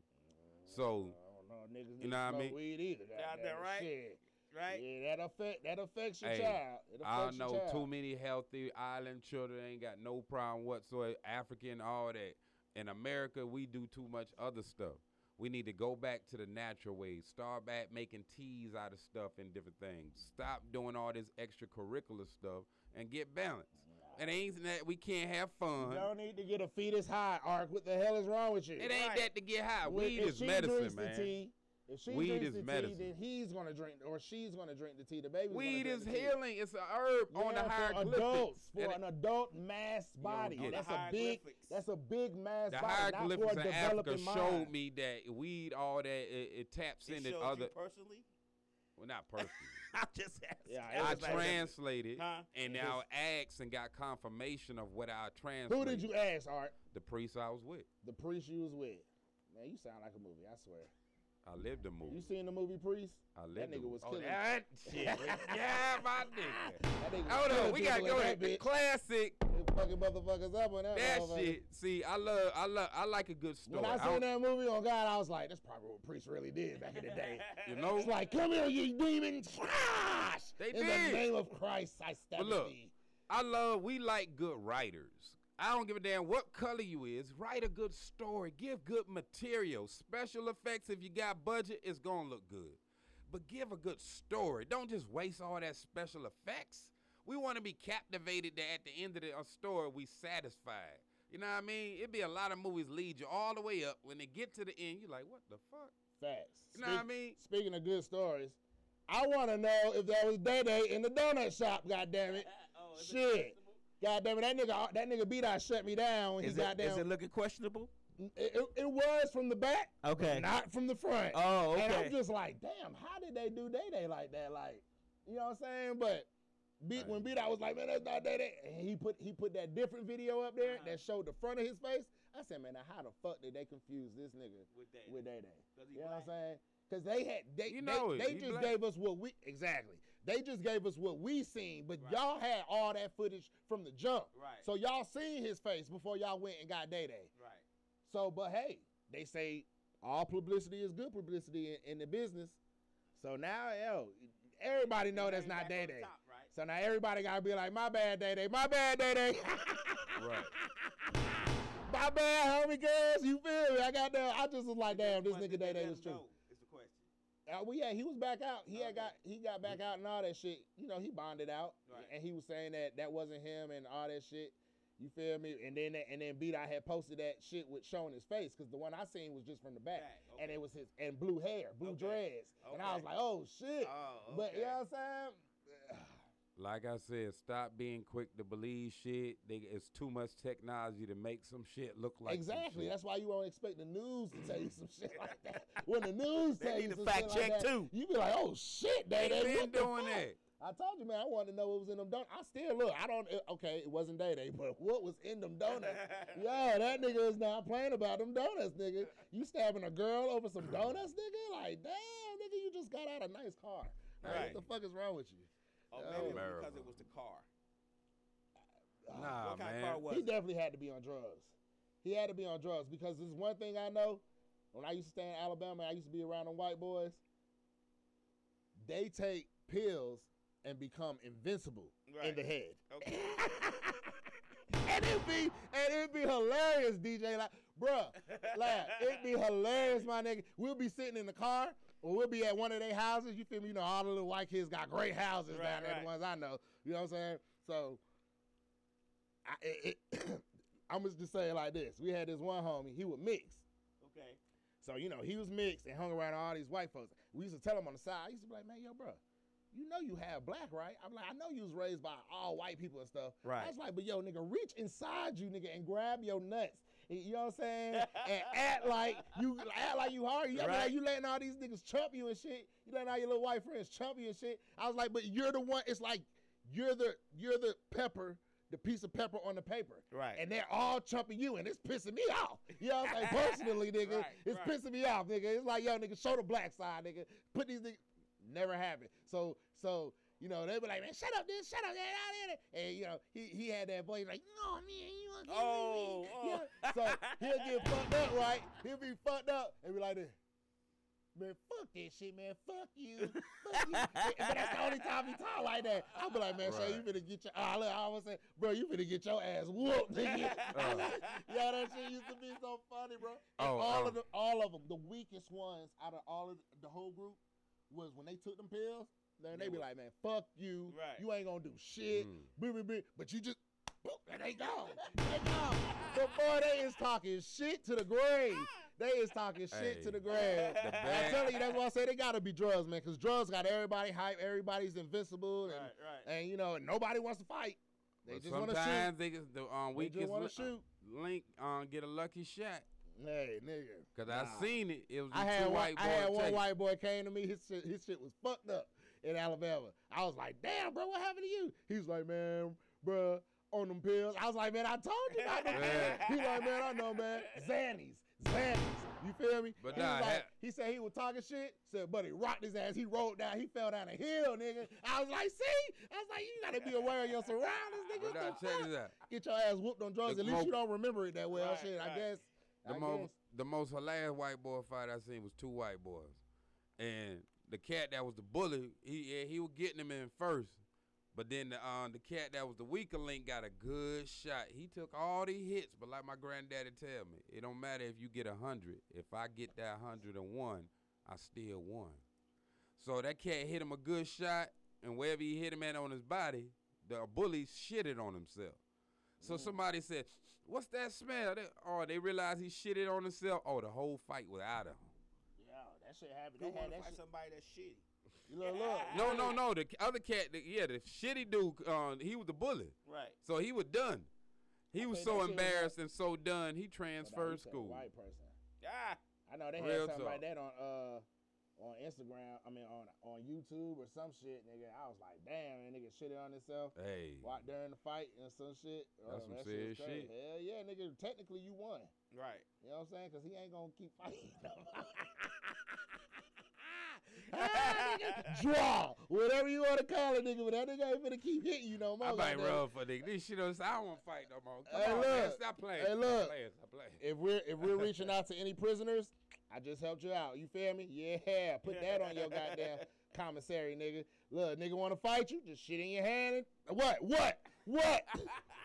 So I don't know, niggas need You know what I mean? weed either. Out goddamn there, right? Shit. Right. Yeah, that affect that affects your Hey, child. It I affects your know child. too many healthy island children ain't got no problem whatsoever. African, all that. In America, we do too much other stuff. We need to go back to the natural ways. Start back making teas out of stuff and different things. Stop doing all this extracurricular stuff and get balanced. It ain't that we can't have fun. You fun. don't need to get a fetus high, Ark. What the hell is wrong with you? It ain't Right. that to get high. When- Weed if is she medicine, drinks man. The tea, if she Weed drinks is the medicine. tea, then he's gonna drink, or she's gonna drink the tea. The baby's Weed gonna is drink the tea. healing. It's a herb on the Yeah, for hieroglyphics. adults, for And an adult mass body. get it. That's a big. That's a big mass the body. Not for hieroglyphics in Africa developing showed me that weed, all that, it, it taps It into showed other. you personally. Well, not personally. I'm just asking. Yeah, I was like- translated Huh? and now asked and got confirmation of what I translated. Who did you ask, Art? The priest I was with. The priest you was with. Man, you sound like a movie. I swear. I lived the movie. You seen the movie Priest? I That lived the nigga movie. was oh, killing. that shit. yeah, my nigga. That nigga Hold on, we gotta go that The bitch. classic. They fucking motherfuckers up on that. That shit. See, I love, I love, I like a good story. When I I seen don't- that movie on God, I was like, that's probably what Priest really did back in the day. You know, It's like, come here, you demon trash. They in did. the name of Christ, I stab But look, thee. I love. We like good writers. I don't give a damn what color you is. Write a good story. Give good material. Special effects. If you got budget, it's gonna look good. But give a good story. Don't just waste all that special effects. We want to be captivated that at the end of the story we satisfied. You know what I mean? It'd be a lot of movies lead you all the way up. When they get to the end, you're like, what the fuck? Facts. You know what I mean? Speaking of good stories, I want to know if there was Day Day in the donut shop. God damn it! Oh, is it Shit. God damn it! That nigga, that nigga beat out shut me down when Is he it, got is down. it looking questionable? It, it, it was from the back, Okay. not from the front. Oh, And okay. I'm just like, damn, how did they do Day Day like that? Like, you know what I'm saying? But beat when beat, I was like, man, that's not Day Day. And he put he put that different video up there Uh-huh. that showed the front of his face. I said, man, now how the fuck did they confuse this nigga With Day Day. with Day Day? 'Cause he You know what I'm saying? Because they had they You know they, it. they just black. gave us what we exactly. They just gave us what we seen, but Right. y'all had all that footage from the jump. Right. So y'all seen his face before y'all went and got Day Day. Right. So, but hey, they say all publicity is good publicity in, in the business. So now, yo, everybody know that's not back Day Day. right? So now everybody gotta be like, my bad, Day Day, my bad, Day Day, Right. my bad, homie, girls. You feel me? I got that. I just was like, damn, this But nigga did Day Day was true. know, Is the question. Uh, well, yeah, he was back out. He had got he got back out and all that shit. You know, he bonded out, Right. and he was saying that that wasn't him and all that shit. You feel me? And then and then beat I had posted that shit with showing his face because the one I seen was just from the back, Back, and it was his and blue hair, blue Okay. dreads, and I was like, oh shit. Oh, But you know what I'm saying? Like I said, stop being quick to believe shit. They, it's too much technology to make some shit look like exactly. That's why you won't expect the news to tell you some shit like that. When the news They need you to fact check like that, too. you be like, oh shit, they, They been doing that. I told you, man, I wanted to know what was in them donuts. I still look. I don't. Okay, it wasn't Day Day, but what was in them donuts? yeah, that nigga is not playing about them donuts, nigga. You stabbing a girl over some donuts, nigga? Like, damn, nigga, you just got out a nice car. Like, Right. What the fuck is wrong with you? Oh, Oh, maybe it was because it was the car. Nah, what kind man. of car was he it? definitely had to be on drugs. He had to be on drugs because there's one thing I know. When I used to stay in Alabama, I used to be around them white boys. They take pills and become invincible in the head. Okay. and it'd be and it'd be hilarious, DJ. Like, bruh, like it'd be hilarious, my nigga. We'll be sitting in the car, or we'll be at one of their houses. You feel me? You know, all the little white kids got great houses Right, down there, right. the ones I know. You know what I'm saying? So, I, it, it, I'm just say it like this: We had this one homie. He was mixed. okay. So you know he was mixed and hung around all these white folks. We used to tell him on the side. I used to be like, man, yo, bro, you know you have black, right? I'm like, I know you was raised by all white people and stuff. Right. I Right. was like, but yo, nigga, reach inside you, nigga, and grab your nuts. You know what I'm saying? and act like you act like you hard. You, Right. like, you letting all these niggas chump you and shit. You letting all your little white friends chump you and shit. I was like, but you're the one. It's like you're the you're the pepper. The piece of pepper on the paper, Right. And they're all chumping you, and it's pissing me off. You know what I'm saying? Personally, nigga, Right, it's right. pissing me off, nigga. It's like, yo, nigga, show the black side, nigga. Put these niggas. Never happened. So, so you know, they be like, man, shut up, this, shut up, get out of here. And you know, he he had that voice like, no, man, you want Oh, oh. Yeah. So he'll get fucked up, right? He'll be fucked up and be like this. Man, fuck that shit, man. Fuck you. Fuck you. but that's the only time he talk like that. I'll be like, man, Shay, you Right. finna get your. Oh, look, I always say, bro, you finna get your ass whooped, nigga. Uh. yeah, that shit used to be so funny, bro. And Oh, all oh. of the, all of them, the weakest ones out of all of the whole group was when they took them pills. Then they be like, man, fuck you. Right. You ain't gonna do shit. Mm. Blah, blah, blah. But you just. boop, And they gone. They gone. But boy, they is talking shit to the grave. They is talking shit Hey, to the grave. the I'm telling you, that's why I say they gotta be drugs, man. Cause drugs got everybody hype. Everybody's invincible, and, Right, right. and you know nobody wants to fight. They But just want to sometimes shoot. they just, the um, They weakest just li- shoot. link uh, get a lucky shot. Hey, nigga. Cause I seen it. It was the I two had one, white boys. I had one white boy came to me. His shit, his shit was fucked up in Alabama. I was like, damn, bro, what happened to you? He was like, man, bro, on them pills. I was like, man, I told you about them pills. Yeah. He like, man, I know, man. Xannies. Xanax. You feel me? But he, nah, was like, ha- he said he was talking shit. Said, but he rocked his ass. He rolled down. He fell down a hill, nigga. I was like, see? I was like, you gotta be aware of your surroundings, nigga. But nah, What the check fuck? this out. Get your ass whooped on drugs. The At least mo- you don't remember it that well. Right, shit, I right. guess. The I most guess. the most hilarious white boy fight I seen was two white boys, and the cat that was the bully, he yeah, he was getting him in first, but then the um the cat that was the weaker link got a good shot. He took all the hits, but like my granddaddy tell me, it don't matter if you get a hundred. If I get that hundred and one, I still won. So that cat hit him a good shot, and wherever he hit him at on his body, the bully shitted on himself. So somebody said, "What's that smell?" They, oh, they realized he shitted on himself. Oh, the whole fight was out of him. Yeah, that shit happened. They had that fight shit. somebody that's shitty? You look, look. No, no, no. The other cat, the, yeah, the shitty dude, uh, he was the bully. Right. So he was done. He was so that was embarrassed and so done. He transferred you school. White person. Ah. I know they Real had something talk. like that on uh on Instagram. I mean on on YouTube or some shit, nigga. I was like, damn, that nigga shitted on himself. Hey, Walked during the fight and some shit. That's Oh, some that serious shit. Hell yeah, nigga. Technically, you won. Right. You know what I'm saying? Because he ain't gonna keep fighting. Ah, nigga, draw, whatever you want to call it, nigga. But that nigga ain't finna keep hitting you no more. I like might that. run for nigga. This shit, I don't want to fight no more. Come Hey, on, man. Stop playing. Hey, Stop look. playing. Stop playing. If we're if we're reaching out to any prisoners, I just helped you out. You feel me? Yeah, put that on your goddamn commissary, nigga. Look, nigga want to fight you? Just shit in your hand. And, what? What? What?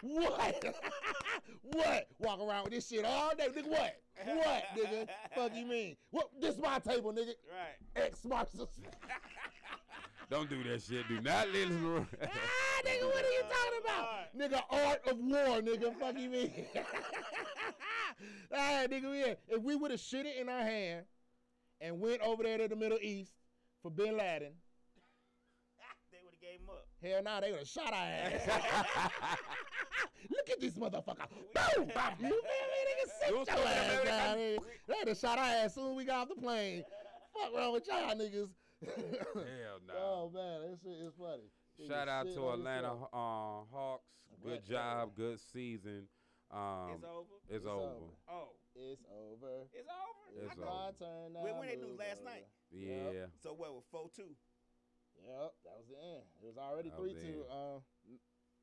what? what? Walk around with this shit all day, nigga. What? What, nigga? Fuck you mean? What? This my table, nigga. Right. X marks the. Don't do that shit. Do not listen. to ah, nigga, what are you talking about? Nigga, art of war, nigga. Fuck you mean? All right, nigga, yeah. If we would have shit it in our hand and went over there to the Middle East for Bin Laden, hell nah, they would have shot our ass. Look at this motherfucker. Boom! Bop. You feel me, nigga? Sit your ass down here. They would have shot our ass soon as we got off the plane. Fuck wrong with y'all niggas? Hell no. Oh, man, that shit is funny. Shout out to Atlanta uh, Hawks. Good job. Good season. Um, It's over. It's, It's over. over. Oh, It's over. it's over. It's I over. thought- My turn now. When- when they lose last over. night? Yeah. Yep. So what? With four two. Yep, that was the end. It was already three the two. Uh,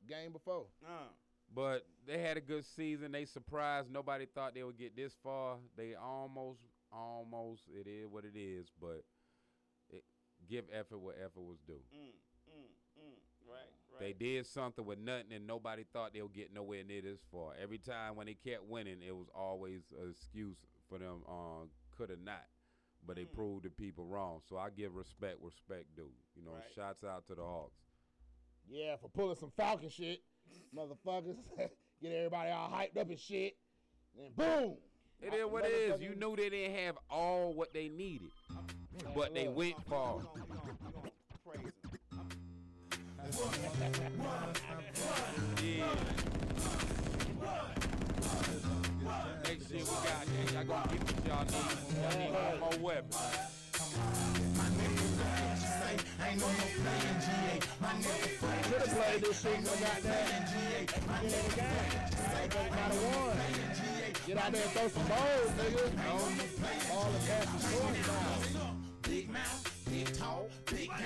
game before. Uh. But they had a good season. They surprised. Nobody thought they would get this far. They almost, almost. It is what it is. But it, give effort what effort was due. Mm. Mm. Mm. Right. Right. They did something with nothing, and nobody thought they would get nowhere near this far. Every time when they kept winning, it was always an excuse for them. Uh, could have not, but they hmm. proved the people wrong. So I give respect, respect due. You know, Right. shouts out to the Hawks. Yeah, for pulling some Falcon shit, motherfuckers. Get everybody all hyped up and shit. And boom. It is what it is. You Motherfucking- knew they didn't have all what they needed, but they look. went We far. Next year we got this. Y'all gonna get what y'all need. Y'all need one more weapons. Should have played this shit. We got that. Get in the game. Motherfucker might have won. Get out there and throw some balls, nigga. All the pass the short now. Big mouth, big tall, big game,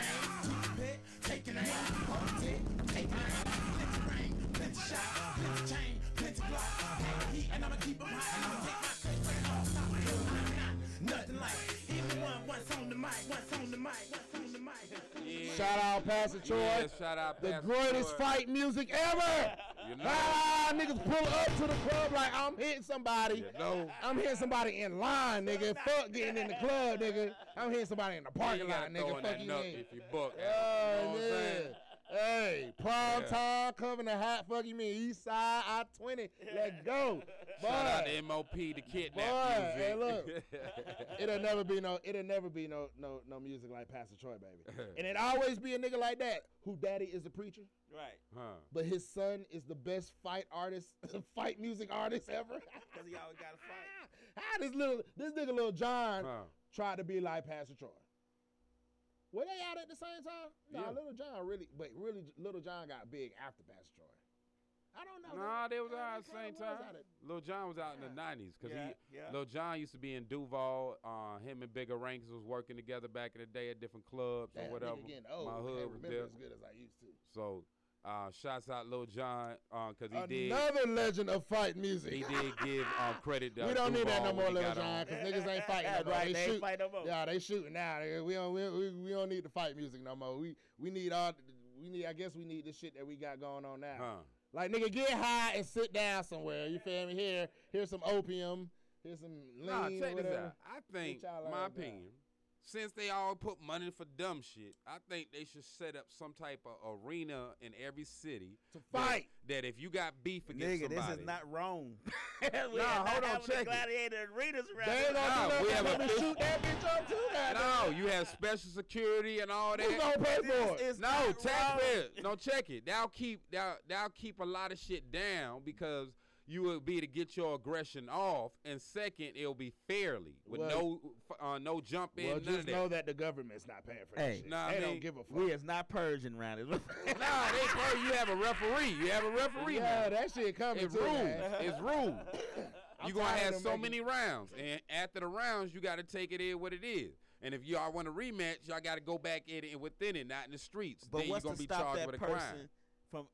pet, taking aim, hold it, taking aim, plenty rain, plenty shot, plenty chain, plenty block, plenty heat, and I'ma keep 'em high, and I'ma take my cake, bring it all, stop I'm not nothing like, even one, once on the mic, once on the mic, once on the mic. Shout out Pastor Troy. Yeah, shout out the Pastor greatest Troy. fight music ever. You know. Ah, niggas pull up to the club like I'm hitting somebody. You know. I'm hitting somebody in line, nigga. Fuck getting in the club, nigga. I'm hitting somebody in the You parking lot, nigga. Fuck you nut mean? if you book. you know Oh, what I'm yeah. Saying? Hey, prime Yeah. time coming to hot. Fuck you mean? East side, I twenty. Let's go. Shout out Boy, to MOP to Boy, kidnap hey, music. it'll never be no. It'll never be no no no music like Pastor Troy, baby. and it always be a nigga like that who daddy is a preacher. Right. huh. But his son is the best fight artist, fight music artist ever. Because he always got to fight. How this little this nigga little Jon Huh. tried to be like Pastor Troy. Were they out at the same time? No, Yeah. Little Jon really, but really, Little Jon got big after Pastor Troy. I don't know. Nah, they was Yeah, out at the same time. at- Lil Jon was out in the nineties because Yeah, he, yeah. Lil Jon used to be in Duval. Uh, him and Bigger Ranks was working together back in the day at different clubs Damn, or whatever. getting old. My hood was there. as good as I used to. So, uh, shouts out Lil Jon because he did. Another legend of fight music. He did give um, credit. To we don't need that no more, Lil. Jon, because niggas ain't fighting no more. Right, They, they shoot. fight no more. Yeah, they shooting now. We don't, we, we, we don't need the fight music no more. We we need all. We need. I guess we need the shit that we got going on now. Huh. Like nigga, get high and sit down somewhere. You feel me? Here, here's some opium. Here's some lean. Nah, check this out. I think, my opinion. down. Opinion, since they all put money for dumb shit, I think they should set up some type of arena in every city To fight. That, if you got beef against Nigga, this is not Rome. we Nah, hold on, having the check it. gladiator arenas around They ain't here. gonna Nah, do we have a- shoot that bitch up too. goddamn. no, you have special security and all that. Who's gonna pay for This it? is No, not taxpayers. No, check it. That'll keep that that'll keep a lot of shit down because you will be to get your aggression off, and second, it'll be fairly with Well- no uh, no jump in. Well, just of that. know that the government's not paying for that Hey, shit. nah, I they mean, don't give a fuck. We is not Persian around it. Nah, they first you have a referee. You have a referee. yeah, now. that shit coming It's too. rules. It's rules. You're gonna have so making- many rounds, and after the rounds, you got to take it in what it is. And if y'all want a rematch, y'all got to go back in it within it, not in the streets. But then you're what's gonna to be stop charged that with a person crime. From?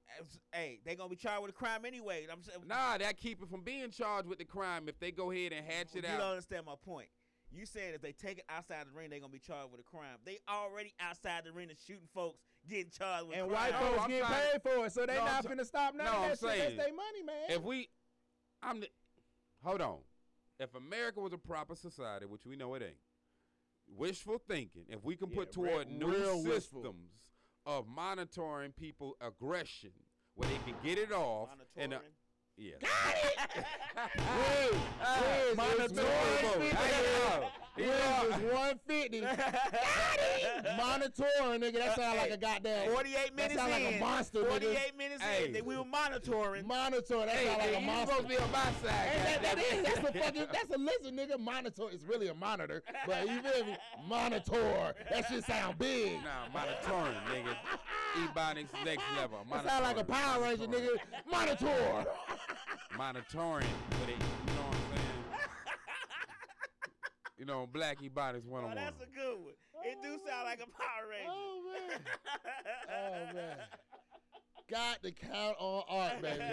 Hey, they gonna be charged with a crime anyway. I'm saying. Nah, that keep it from being charged with the crime if they go ahead and hatch it out. you don't understand my point. You saying if they take it outside the ring, they gonna be charged with a crime. They already outside the ring and shooting folks, getting charged with And crime. And white No, folks I'm getting trying- paid for it, so they No, I'm not try- finna stop now. No, of I'm that shit. saying, That's their money, man. If we, I'm, the, hold on. If America was a proper society, which we know it ain't, wishful thinking. If we can put Yeah, real- toward new real wishful. Systems of monitoring people aggression, where they can get it off, and uh, Monitoring. yeah, Wiz, Wiz, Monitoring. It's Hey, Wiz yo. is 150. Monitoring, nigga. That sound like a goddamn. 48 minutes That sound like a monster, 48 nigga. minutes Hey. in. That we were monitoring. Monitoring. That Hey, sound like hey, a monster. supposed to be on my side. That, that is, that's a fucking, that's a listen, nigga. Monitor is really a monitor, but you feel me? Monitor. That shit sound big. Nah, monitoring, nigga. Ebonics next level. That sound like a Power Ranger, nigga. Monitor. monitoring with it. You know what I'm saying? You know, Black Ebonics one Oh, on one. that's a good one. It do sound oh. like a Power Ranger. Oh man. Oh man. Got to count on art, baby.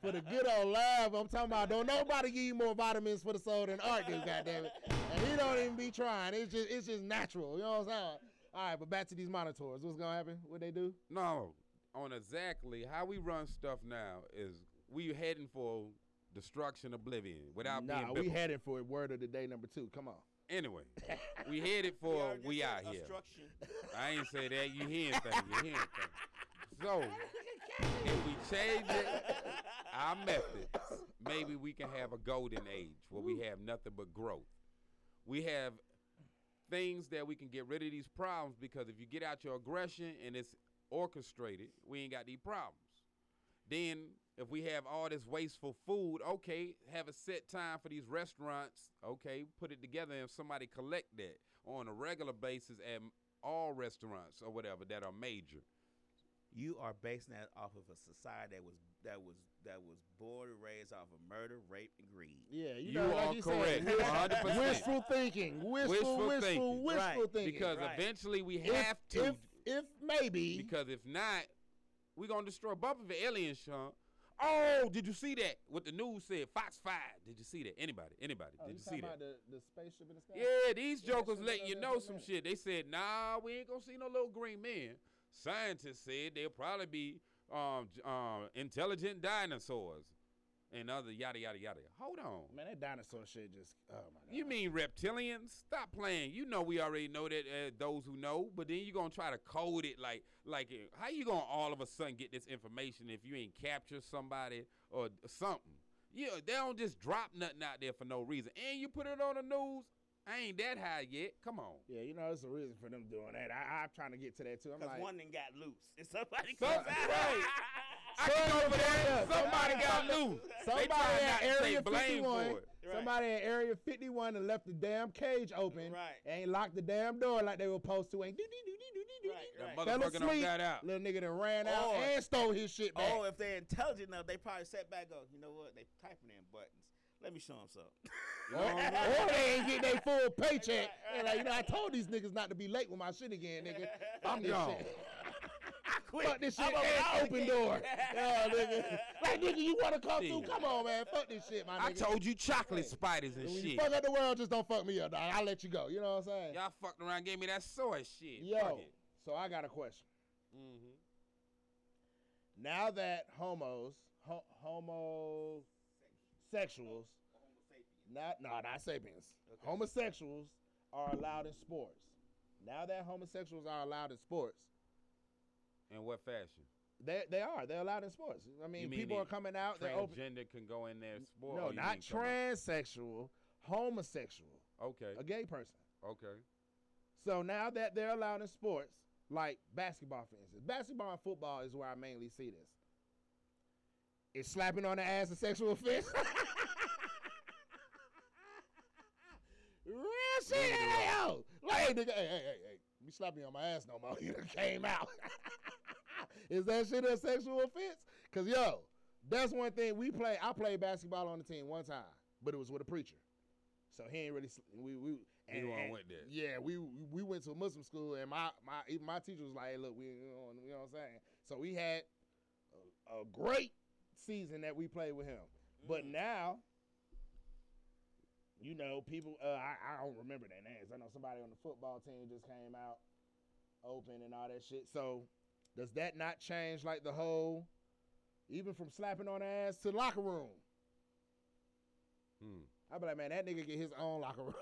For the good old laugh, I'm talking about. Don't nobody give you more vitamins for the soul than art do, goddamn it. And he don't even be trying. It's just, it's just natural. You know what I'm saying? All right, but back to these monitors. What's gonna happen? What they do? No, on exactly how we run stuff now is we heading for destruction, oblivion without Nah, being we headed for word of the day number two. Come on. Anyway, we headed for already we said out here. obstruction. I ain't say that. You hearing things. You hearing things. So if we change it, our methods, maybe we can have a golden age where we have nothing but growth. We have things that we can get rid of these problems because if you get out your aggression and it's orchestrated, we ain't got these problems. Then if we have all this wasteful food, okay, have a set time for these restaurants, okay, put it together and somebody collect that on a regular basis at all restaurants or whatever that are major. You are basing that off of a society that was that was that was born and raised off of murder, rape, and greed. Yeah, you, You know, like are you correct, Said, 100%. Wishful thinking. Wishful, Wishful wishful, thinking. wishful Right, thinking. Because Right. eventually we if, have to if, if maybe. because if not, we're gonna destroy Bumper for aliens, Sean. Oh, did you see that? What the news said, Fox Five. Did you see that? Anybody? Anybody? Oh, did you you see that? the, the spaceship in the sky? Yeah, these Yeah, jokers letting you know some shit. They said, nah, we ain't gonna see no little green men. Scientists said they'll probably be um, um, intelligent dinosaurs and other yada yada yada. Hold on. Man, that dinosaur shit just. Oh my god. You mean reptilians? Stop playing. You know we already know that. Uh, those who know, but then you're gonna try to code it like like how you gonna all of a sudden get this information if you ain't capture somebody or something? Yeah, they don't just drop nothing out there for no reason, and you put it on the news. I ain't that high yet. Come on. Yeah, you know, there's a reason for them doing that. I, I'm trying to get to that too. I'm Because like, one then got loose. And somebody comes out. I can go for that. Somebody got somebody- loose. somebody they trying at not to Area 51. Right. Somebody in Area 51 and left the damn cage open. Right. Ain't locked the damn door like they were supposed to. Ain't do do do do do do. Right, That right. Fell motherfucker done asleep. got out. Little nigga done ran out Or- and stole his shit back. Oh, if they're intelligent enough, they probably sat back. and Go, you know what? They typing in buttons. Let me show them something. or, or they ain't get their full paycheck. Right, And like, you know, I told these niggas not to be late with my shit again, nigga. I'm this gone. I. Fuck this shit and open door. Yeah, nigga. Like, nigga, you want to come through? Come on, man. Fuck this shit, my nigga. I told you chocolate spiders and when you shit. fuck up the world, just don't fuck me up, dog. I'll let you go. You know what I'm saying? Y'all fucked around, gave me that soy shit. Fuck Yo, it. so I got a question. Mhm. Now that homos, ho- homosexuals, not no, not sapiens, homosexuals are allowed in sports. Now that homosexuals are allowed in sports, In what fashion? they they are they're allowed in sports. I mean, mean people are coming out. They're open. Transgender can go in there sport. No, not transsexual, homosexual, Okay. a gay person. Okay. So now that they're allowed in sports, like basketball, for instance, basketball and football is where I mainly see this. Is slapping on the ass a sexual offense? Real shit, yo. Like, hey, hey, hey, hey, you slap me on my ass no more. You came out. is that shit a sexual offense? Cause yo, that's one thing we play. I played basketball on the team one time, but it was with a preacher. So he ain't really. We we. He wasn't with that. Yeah, we we went to a Muslim school, and my my even my teacher was like, "Hey, look, we you know, you know what I'm saying." So we had a, a great season that we played with him, but mm. now, you know, people. Uh, I I don't remember their names. I know somebody on the football team just came out open and all that shit. So does that not change like the whole, even from slapping on the ass to locker room? Hmm. I be like, man, that nigga get his own locker room.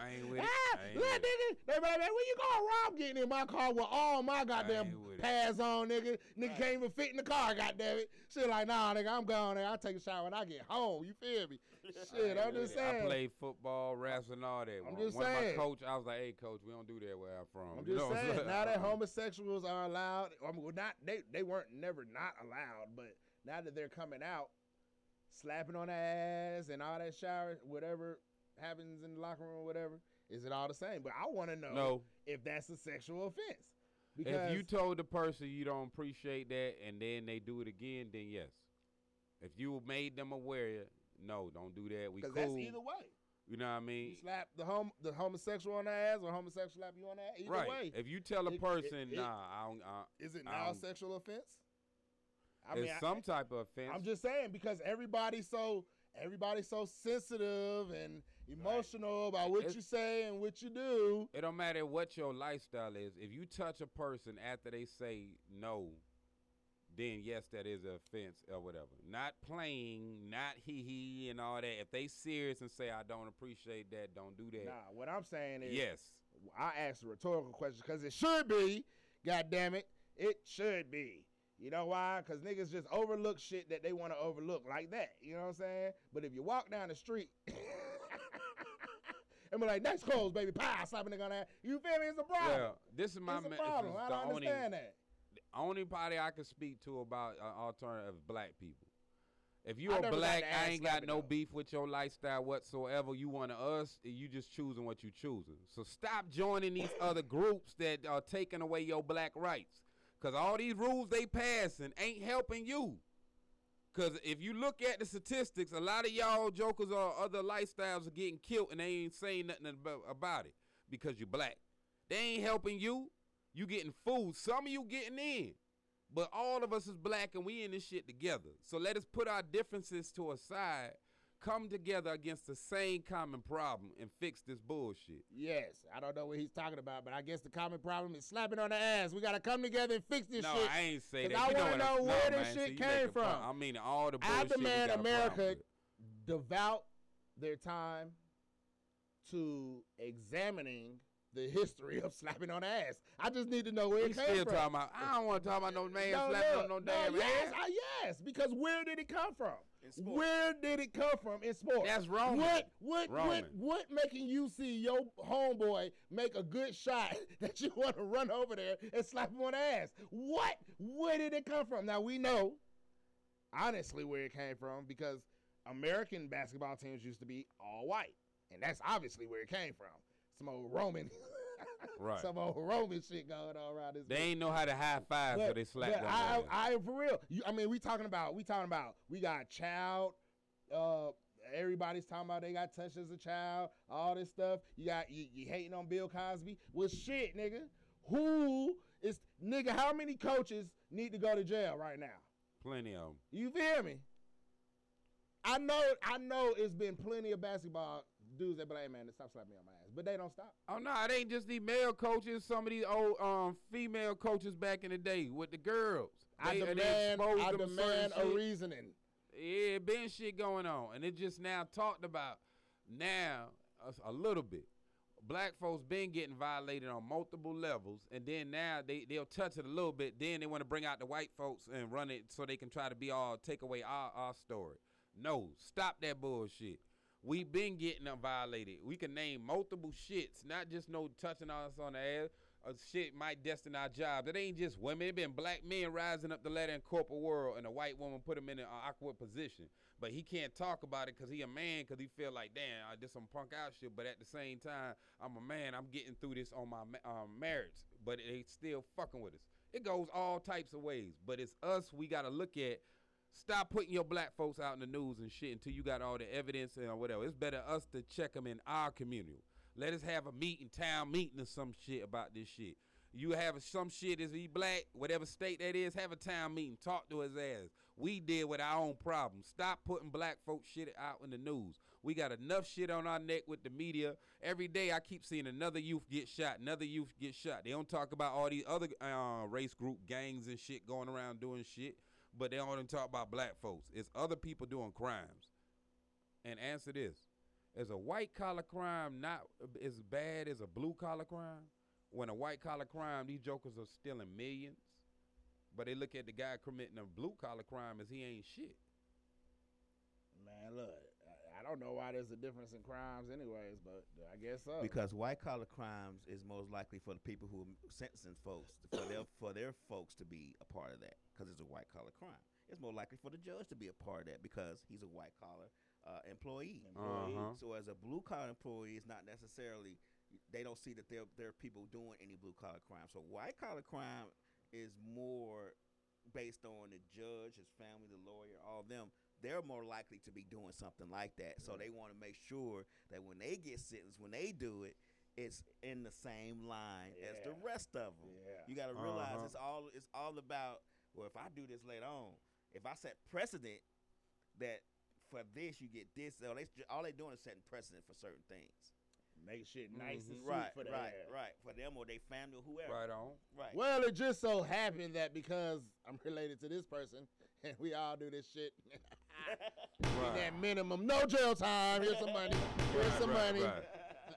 I ain't with it. Ah, ain't look, with it. nigga. They be like, man, where you going, Rob? Getting in my car with all my goddamn pads on, nigga. Nigga can't even fit in the car, goddamn it. Shit, like, nah, nigga, I'm gone. Nigga. I'll take a shower when I get home. You feel me? Shit, I'm just saying. I played football, wrestling, all that. I'm just one of saying. my coach, I was like, "Hey, coach, we don't do that where I'm from." I'm You just saying. Now that homosexuals are allowed, I mean, well, not they they weren't never not allowed, but now that they're coming out, slapping on the ass and all that shower, whatever happens in the locker room, or whatever, is it all the same? But I want to know No. if that's a sexual offense. If you told the person you don't appreciate that and then they do it again, then yes. If you made them aware, no, don't do that. We cool. because that's either way. You know what I You mean? slap the hom the homosexual on the ass, or homosexual slap you on the ass. Either right. way, If you tell a It- it- person, it- nah, I don't. I, is it now a sexual offense? I it's I- some type of offense. I'm just saying because everybody's so everybody's so sensitive and emotional about what It's- you say and what you do. It don't matter what your lifestyle is. If you touch a person after they say no, then yes, that is an offense or whatever. Not playing, not hee hee and all that. If they serious and say I don't appreciate that, don't do that. Nah, what I'm saying is, yes. I asked a rhetorical question because it should be. God damn it, it should be. You know why? Because niggas just overlook shit that they want to overlook like that. You know what I'm saying? But if you walk down the street and be like, "Next clothes, baby," pow, slap a nigga on that. You feel me? It's a problem. Well, this is my it's a problem. I the don't only, understand that. only party I can speak to about uh, alternative black people. If you I are black, I ain't got no though. beef with your lifestyle whatsoever. You want of us, you just choosing what you choosing. So stop joining these other groups that are taking away your black rights. Cause all these rules they passing ain't helping you. Cause if you look at the statistics, a lot of y'all jokers or other lifestyles are getting killed and they ain't saying nothing about, it because you black. They ain't helping you. You getting food. Some of you getting in. But all of us is black and we in this shit together. So let us put our differences to a side, come together against the same common problem and fix this bullshit. Yes, I don't know what he's talking about, but I guess the common problem is slapping on the ass. We gotta come together and fix this no, shit. I ain't say that. I wanna what know where no, this man. shit you came from. I mean, all the I bullshit we demand got a problem America devout their time to examining the history of slapping on the ass. I just need to know where We it came still from. talking about. I don't want to talk about no man No, slapping no, on no no, damn yes, ass. I- yes, because where did it come from? Where did it come from in sports? That's Roman. What what what what making you see your homeboy make a good shot that you want to run over there and slap him on the ass? What? Where did it come from? Now we know honestly where it came from because American basketball teams used to be all white, and that's obviously where it came from. Some old Roman, Right. Some old Roman shit going on around this. They bitch. ain't know how to high five, so they but them. I. I, I, for real. You, I mean, we talking about, we talking about, we got child. Uh, everybody's talking about they got touched as a child. All this stuff. You got you, you hating on Bill Cosby. Well, shit, nigga. Who is nigga? How many coaches need to go to jail right now? Plenty of them. You feel me? I know, I know. It's been plenty of basketball dudes that be like, "Hey, man, stop slapping me on my ass," but they don't stop. Oh no, it ain't just these male coaches. Some of these old um female coaches back in the day with the girls. I They- they demand, I demand a shit. reasoning. Yeah, been shit going on, and it just now talked about now a, a little bit. Black folks been getting violated on multiple levels, and then now they they'll touch it a little bit. Then they want to bring out the white folks and run it so they can try to be all take away our our story. No, stop that bullshit. We been getting them violated. We can name multiple shits, not just no touching us on the ass. A shit might destine our jobs. It ain't just women. It been black men rising up the ladder in corporate world, and a white woman put him in an awkward position. But he can't talk about it because he a man. Because he feel like, damn, I did some punk out shit. But at the same time, I'm a man. I'm getting through this on my um, merits. But they still fucking with us. It goes all types of ways. But it's us. We gotta look at. Stop putting your black folks out in the news and shit until you got all the evidence and whatever. It's better us to check them in our community. Let us have a meeting, town meeting or some shit about this shit. You have some shit is he black, whatever state that is, have a town meeting, talk to his ass. We deal with our own problems. Stop putting black folks shit out in the news. We got enough shit on our neck with the media. Every day I keep seeing another youth get shot, another youth get shot. They don't talk about all these other uh, race group gangs and shit going around doing shit, but they don't talk about black folks. It's other people doing crimes. And answer this. Is a white collar crime not as bad as a blue collar crime? When a white collar crime, these jokers are stealing millions, but they look at the guy committing a blue collar crime as he ain't shit. Man, look, don't know why there's a difference in crimes, anyways, but I guess so. Because white collar crimes is most likely for the people who are sentencing folks for their for their folks to be a part of that because it's a white collar crime. It's more likely for the judge to be a part of that because he's a white collar uh, employee. Uh-huh. So as a blue collar employee, it's not necessarily they don't see that there there are people doing any blue collar crime. So white collar crime is more based on the judge, his family, the lawyer, all of them. They're more likely to be doing something like that. So they want to make sure that when they get sentenced, when they do it, it's in the same line as the rest of them. Yeah. You got to realize Uh-huh. it's all it's all about. Well, if I do this later on, if I set precedent that for this you get this, so they all they doing is setting precedent for certain things. make shit nice and sweet Mm-hmm. Right, for the right, ass. right. For them or their family or whoever. Right on. Right. Well, it just so happened that because I'm related to this person and we all do this shit, Right. that minimum, no jail time. Here's some money. Here's some money.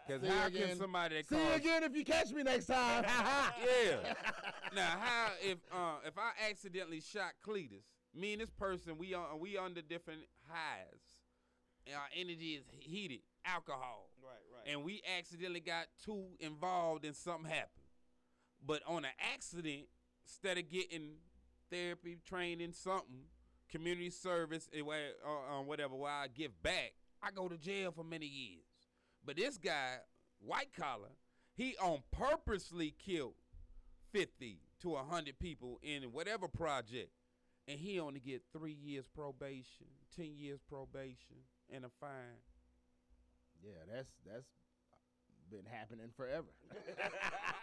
Because See you how again. can somebody that See calls again if you catch me next time. yeah. now, how if uh, if I accidentally shot Cletus, me and this person, we on we under different highs, and our energy is heated, alcohol, Right, right. and we accidentally got too involved and something happened. But on an accident, instead of getting therapy, training, something, community service, eh, where, uh, uh, whatever, where I give back, I go to jail for many years. But this guy, white collar, he on purposely killed 50 to 100 people in whatever project. And he only get three years probation, 10 years probation, and a fine. yeah, that's that's been happening forever.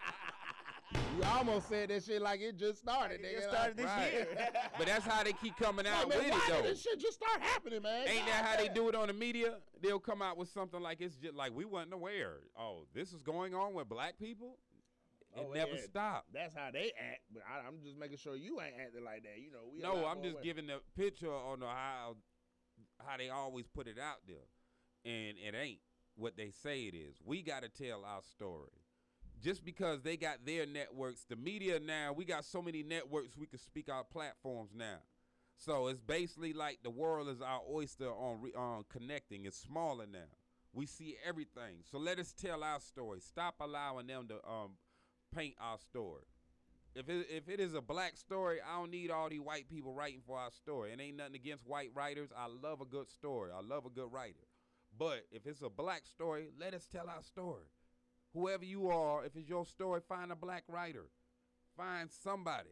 you almost said that shit like it just started. It nigga. just Like, started this Right. year. But that's how they keep coming Like, out man, with it, though. did this shit just start happening, man? Ain't that God how they do it on the media? They'll come out with something like it's just like we wasn't aware. Oh, this is going on with black people. It Oh, never yeah. stopped. That's how they act, but I, I'm just making sure you ain't acting like that. You know, we. No, I'm just aware. giving the picture on the how how they always put it out there, and it ain't what they say it is. We got to tell our story. Just because they got their networks, the media now, we got so many networks we can speak our platforms now. So it's basically like the world is our oyster on re, on connecting. It's smaller now. We see everything. So let us tell our story. Stop allowing them to um, paint our story. If it, if it is a black story, I don't need all these white people writing for our story. It ain't nothing against white writers. I love a good story. I love a good writer. But if it's a black story, let us tell our story. Whoever you are, if it's your story, find a black writer. Find somebody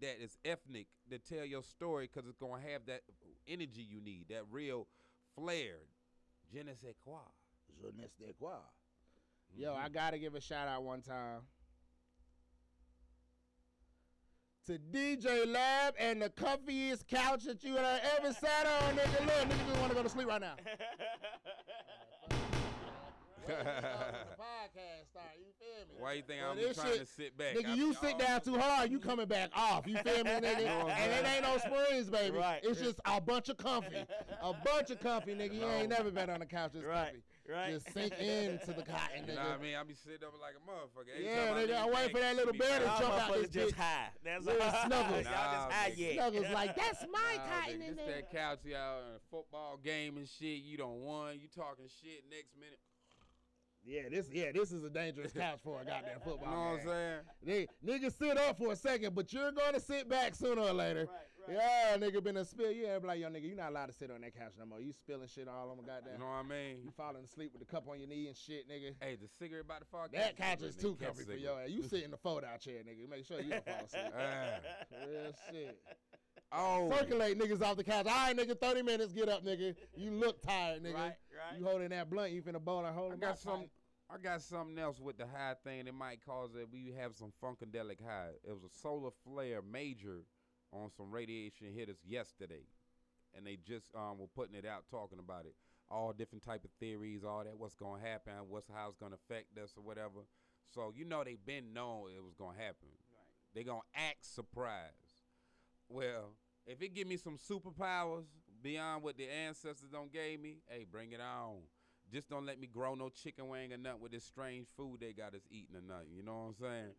that is ethnic to tell your story because it's gonna have that energy you need, that real flair. Je ne sais quoi. Je ne sais quoi. Mm-hmm. Yo, I gotta give a shout out one time to DJ Lab and the comfiest couch that you have ever sat on, nigga. Look, nigga just wanna go to sleep right now. podcast start. You feel me? Why you think Well, I'm this trying shit- to sit back? Nigga, I you be sit down too hard, you coming back off. You feel me, nigga? and it ain't no springs, baby. Right. It's just a bunch of comfy. A bunch of comfy, nigga. You ain't never been on the couch this Right, comfy. right. Just sink into the cotton, You nigga. know what I mean? I be sitting up like a motherfucker. Every Yeah, time nigga, lean I wait back, for that little be bear to jump out this just bitch. high. That's Little all. snuggles. Y'all just high yet. Snuggles like, that's my Nah, cotton nigga, in this there. that couch y'all in a football game and shit. You don't won. You talking shit next minute. Yeah, this yeah, this is a dangerous couch for a goddamn football. You know what I'm saying? They, nigga sit up for a second, but you're gonna sit back sooner or later. Right, right. Yeah, nigga been a spill. Yeah, like, yo, nigga, you not allowed to sit on that couch no more. You spilling shit all on the goddamn. You know what I mean? You falling asleep with the cup on your knee and shit, nigga. Hey, the cigarette about to fall. That couch is too comfy for your ass. You sit in the fold out chair, nigga. Make sure you don't fall asleep. Ah. Real shit. Oh, Circulate niggas off the couch. All right, nigga, 30 minutes, get up, nigga. You look tired, nigga. Right, right. You holding that blunt, you finna bowl and hold I got some. I got something else with the high thing that might cause that we have some funkadelic high. It was a solar flare major on some radiation hitters yesterday, and they just um were putting it out, talking about it, all different type of theories, all that, what's gonna happen, what's how it's gonna affect us or whatever. So you know they've been known it was gonna happen. Right. They gonna act surprised. Well, if it give me some superpowers beyond what the ancestors don't gave me, hey, bring it on. Just don't let me grow no chicken wing or nothing with this strange food they got us eating or nothing. You know what I'm saying?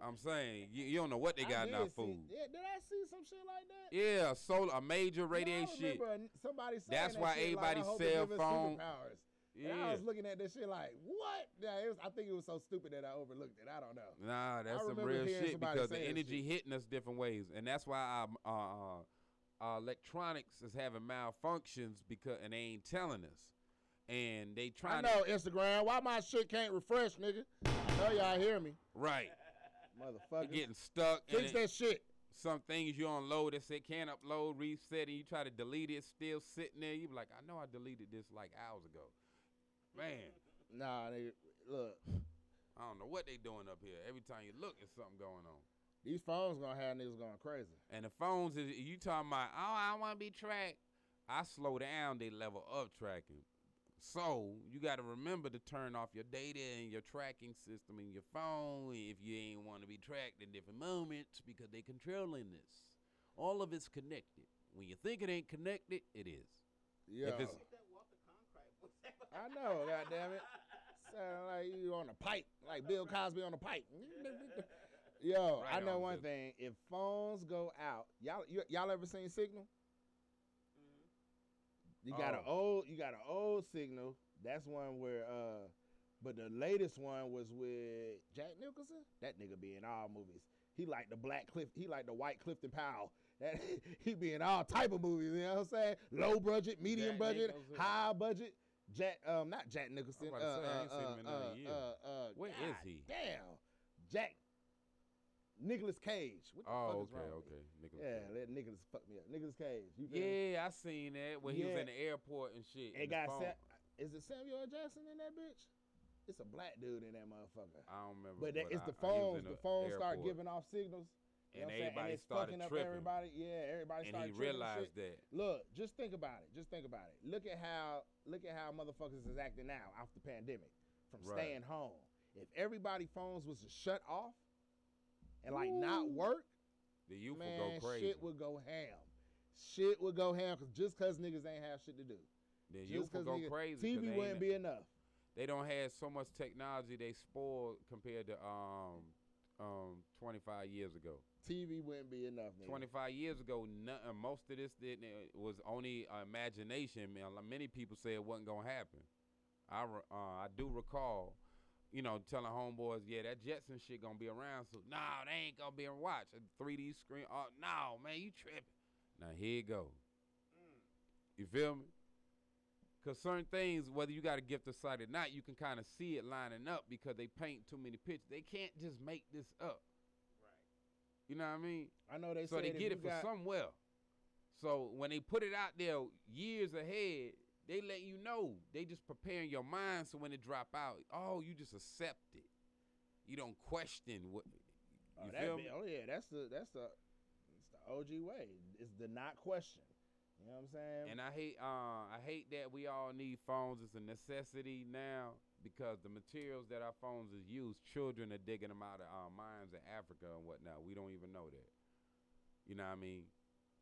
I'm saying you, you don't know what they got in our food. Yeah, did I see some shit like that? Yeah, solar a major Yeah, radiation shit. remember Somebody saying That's that why shit, like, everybody's I hope they cell phone- superpowers. And I Yeah. was looking at this shit like, what? Yeah, it was, I think it was so stupid that I overlooked it. I don't know. Nah, that's some real shit because the energy shit. hitting us different ways, and that's why our uh, uh, our electronics is having malfunctions because and they ain't telling us, and they try. I know to Instagram. Why my shit can't refresh, nigga? I know y'all hear me, right. motherfucker. You're getting stuck. and Fix it- that shit. some things you unload that say can't upload, reset, and you try to delete it, still sitting there. You be like, I know I deleted this like hours ago. Man, Nah, nigga. Look, I don't know what they doing up here. Every time you look, there's something going on. these phones gonna have niggas going crazy. And the phones is you talking about, oh, I want to be tracked. I slow down they level up tracking. So you got to remember to turn off your data and your tracking system in your phone if you ain't want to be tracked in different moments because they controlling this. All of it's connected. When you think it ain't connected, it is. Yeah. it's- That Walter Cronkite was that? I know, goddamn it. Sound like you on a pipe, like Bill Cosby on a pipe. Yo, I know on, one Bill. thing. If phones go out, y'all you, y'all ever seen Signal? You got an Oh. old, you got an old Signal. That's one where, uh, but the latest one was with Jack Nicholson. That nigga be in all movies. He like the Black Cliff. He like the White Clifton Powell. That he be in all type of movies. You know what I'm saying? Low budget, medium Jack budget, Nicholson. high budget. Jack, um, not Jack Nicholson. uh, say, I ain't uh, seen him in another uh, uh, uh, Where is God he? Damn, Jack. Nicolas Cage. What the Oh, fuck is okay, wrong with okay. Nicolas Yeah, Cage. let Nicholas fuck me up. Nicolas Cage. You me? Yeah, I seen that when he was in the airport and shit. It got. Sam, is it Samuel. Jackson in that bitch? It's a black dude in that motherfucker. I don't remember. But that, it's the I- he was phones. in The phones start giving off signals. You And know what I'm saying? everybody it's started fucking up tripping. everybody. Yeah, everybody and started he and realized shit. that. Look, just think about it. Just think about it. Look at how look at how motherfuckers is acting now after the pandemic from Right. staying home. If everybody phones was to shut off and like not work, The youth man, will go crazy. shit would go ham. Shit would go ham cause just cause niggas ain't have shit to do. the Just youth will 'cause go niggas- crazy. 'cause TV wouldn't be enough. They don't have so much technology. They spoiled compared to um um 25 years ago. TV wouldn't be enough. Nigga. 25 years ago, nothing, most of this didn't, it was only uh, imagination. Man, many people say it wasn't gonna happen. I uh, I do recall you know, telling homeboys, yeah, that Jetson shit gonna be around. So, nah, they ain't gonna be to watch a 3D screen. Oh, no, man, you tripping. Now here you go. You feel me? Cause certain things, whether you got a gift of sight or not, you can kind of see it lining up because they paint too many pictures. They can't just make this up. Right. You know what I mean? I know they so they get it for got- somewhere. So when they put it out there years ahead, they let you know. They just preparing your mind so when it drop out, oh, you just accept it. You don't question what. Oh, You that feel be- me? oh yeah, that's the that's the it's the OG way. It's the not question. You know what I'm saying? And I hate, uh, I hate that we all need phones. It's a necessity now because the materials that our phones is used, children are digging them out of our mines in Africa and whatnot. We don't even know that. You know what I mean?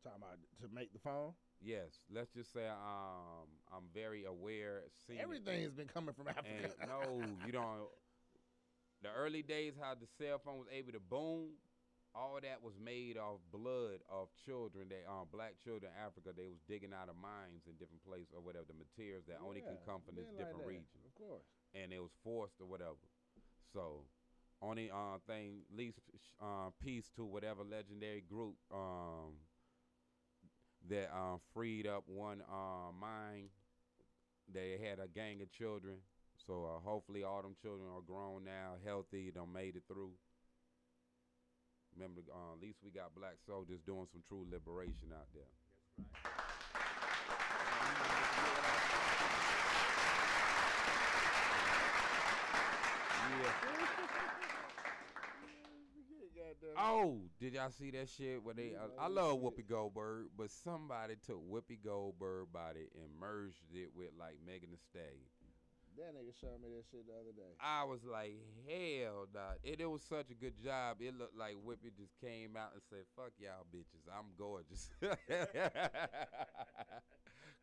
Talking about to make the phone. Yes. Let's just say um, I'm very aware. Everything has been coming from Africa. And no, you don't. The early days, how the cell phone was able to boom, all that was made of blood of children that um black children in Africa. They was digging out of mines in different places or whatever the materials that only can come from this been like different region, Of course. and it was forced or whatever. So, only uh thing least uh, peace to whatever legendary group um that um freed up one uh mine they had a gang of children. So uh, hopefully all them children are grown now, healthy, done made it through. Remember, uh, at least we got black soldiers doing some true liberation out there. Oh, did y'all see that shit where they? Uh, I love Whoopi Goldberg, but somebody took Whoopi Goldberg body and merged it with like Megan Thee Stallion. That nigga showed me that shit the other day. I was like, hell, dog. It, it was such a good job. It looked like Whoopi just came out and said, fuck y'all bitches. I'm gorgeous.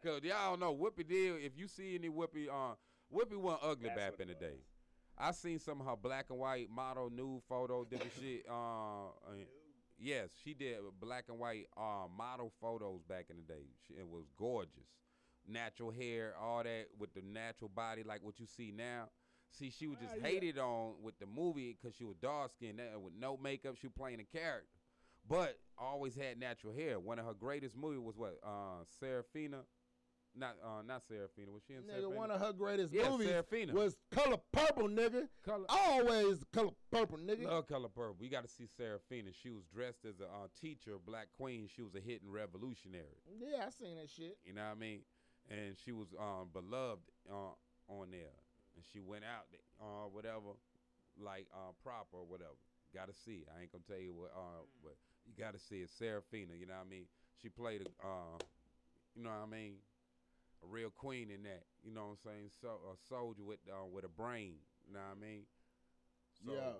Because y'all know Whoopi did, if you see any Whoopi, uh, Whoopi wasn't ugly That's back in the day. I seen some of her black and white model nude photo, different shit. Uh, yes, she did black and white uh, model photos back in the day. She, it was gorgeous. Natural hair, all that with the natural body, like what you see now. See, she was just Ah, yeah. hated on with the movie because she was dark skinned and with no makeup. She was playing a character, but always had natural hair. One of her greatest movies was what? Uh, Sarafina, not uh, not Sarafina. Was she in Nigga, one of her greatest Yeah, movies Sarafina. was Color Purple, nigga. Color- Always Color Purple, nigga. Love Color Purple. We got to see Sarafina. She was dressed as a uh, teacher, Black Queen. She was a hidden revolutionary. Yeah, I seen that shit. You know what I mean? And she was um, beloved uh, on there. And she went out, uh, whatever, like uh, proper or whatever. Got to see. it. I ain't gonna tell you what, uh, but you got to see it. Sarafina. You know what I mean? She played a, uh, you know what I mean? A real queen in that. You know what I'm saying? So a soldier with uh, with a brain. You know what I mean? So, Yeah.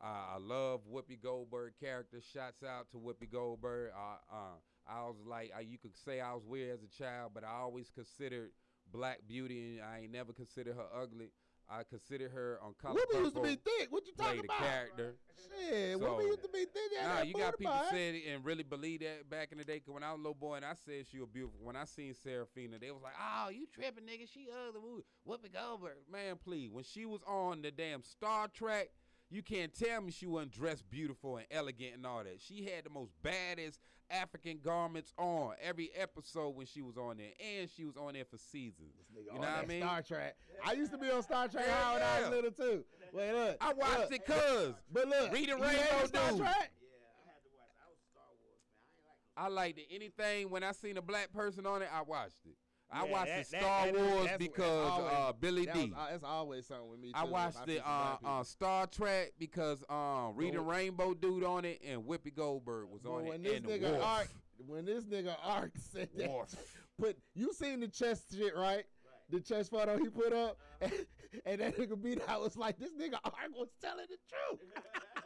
I, I love Whoopi Goldberg character. Shouts out to Whoopi Goldberg. I, uh, I was like, I, you could say I was weird as a child, but I always considered Black Beauty, and I ain't never considered her ugly. I considered her on Color Whoopi used to be thick. What you talking about? character. Shit, So- Whoopi used to be thick. Yeah, Nah, you got people saying it and really believe that back in the day. Cause when I was a little boy and I said she was beautiful, when I seen Sarafina, they was like, "Oh, you tripping, nigga? She ugly." Whoopi Goldberg, man, please. When she was on the damn Star Trek, you can't tell me she wasn't dressed beautiful and elegant and all that. She had the most baddest African garments on every episode when she was on there, and she was on there for seasons. Nigga, you know what I mean? Star Trek. I used to be on Star Trek Hell when I was little too. Wait, look. I watched look. it, cuz. But look, Reading you ain't Rainbow on Star Dude. Trek? Yeah, I had to watch. I was Star Wars. I ain't like no I liked it. Anything when I seen a black person on it, I watched it. I Yeah, watched that- the that- Star Wars because always- uh, Billy that D. was- uh, that's always something with me. Too, I if watched see the uh, uh, Star Trek because um, Reading But- Rainbow dude on it and Whoopi Goldberg was But on when it. this and nigga Worf. Ark, when this nigga Ark said that, Worf. put you seen the chest shit right? The chest photo he put up, and, and that nigga beat. I was like, this nigga Ark was telling the truth.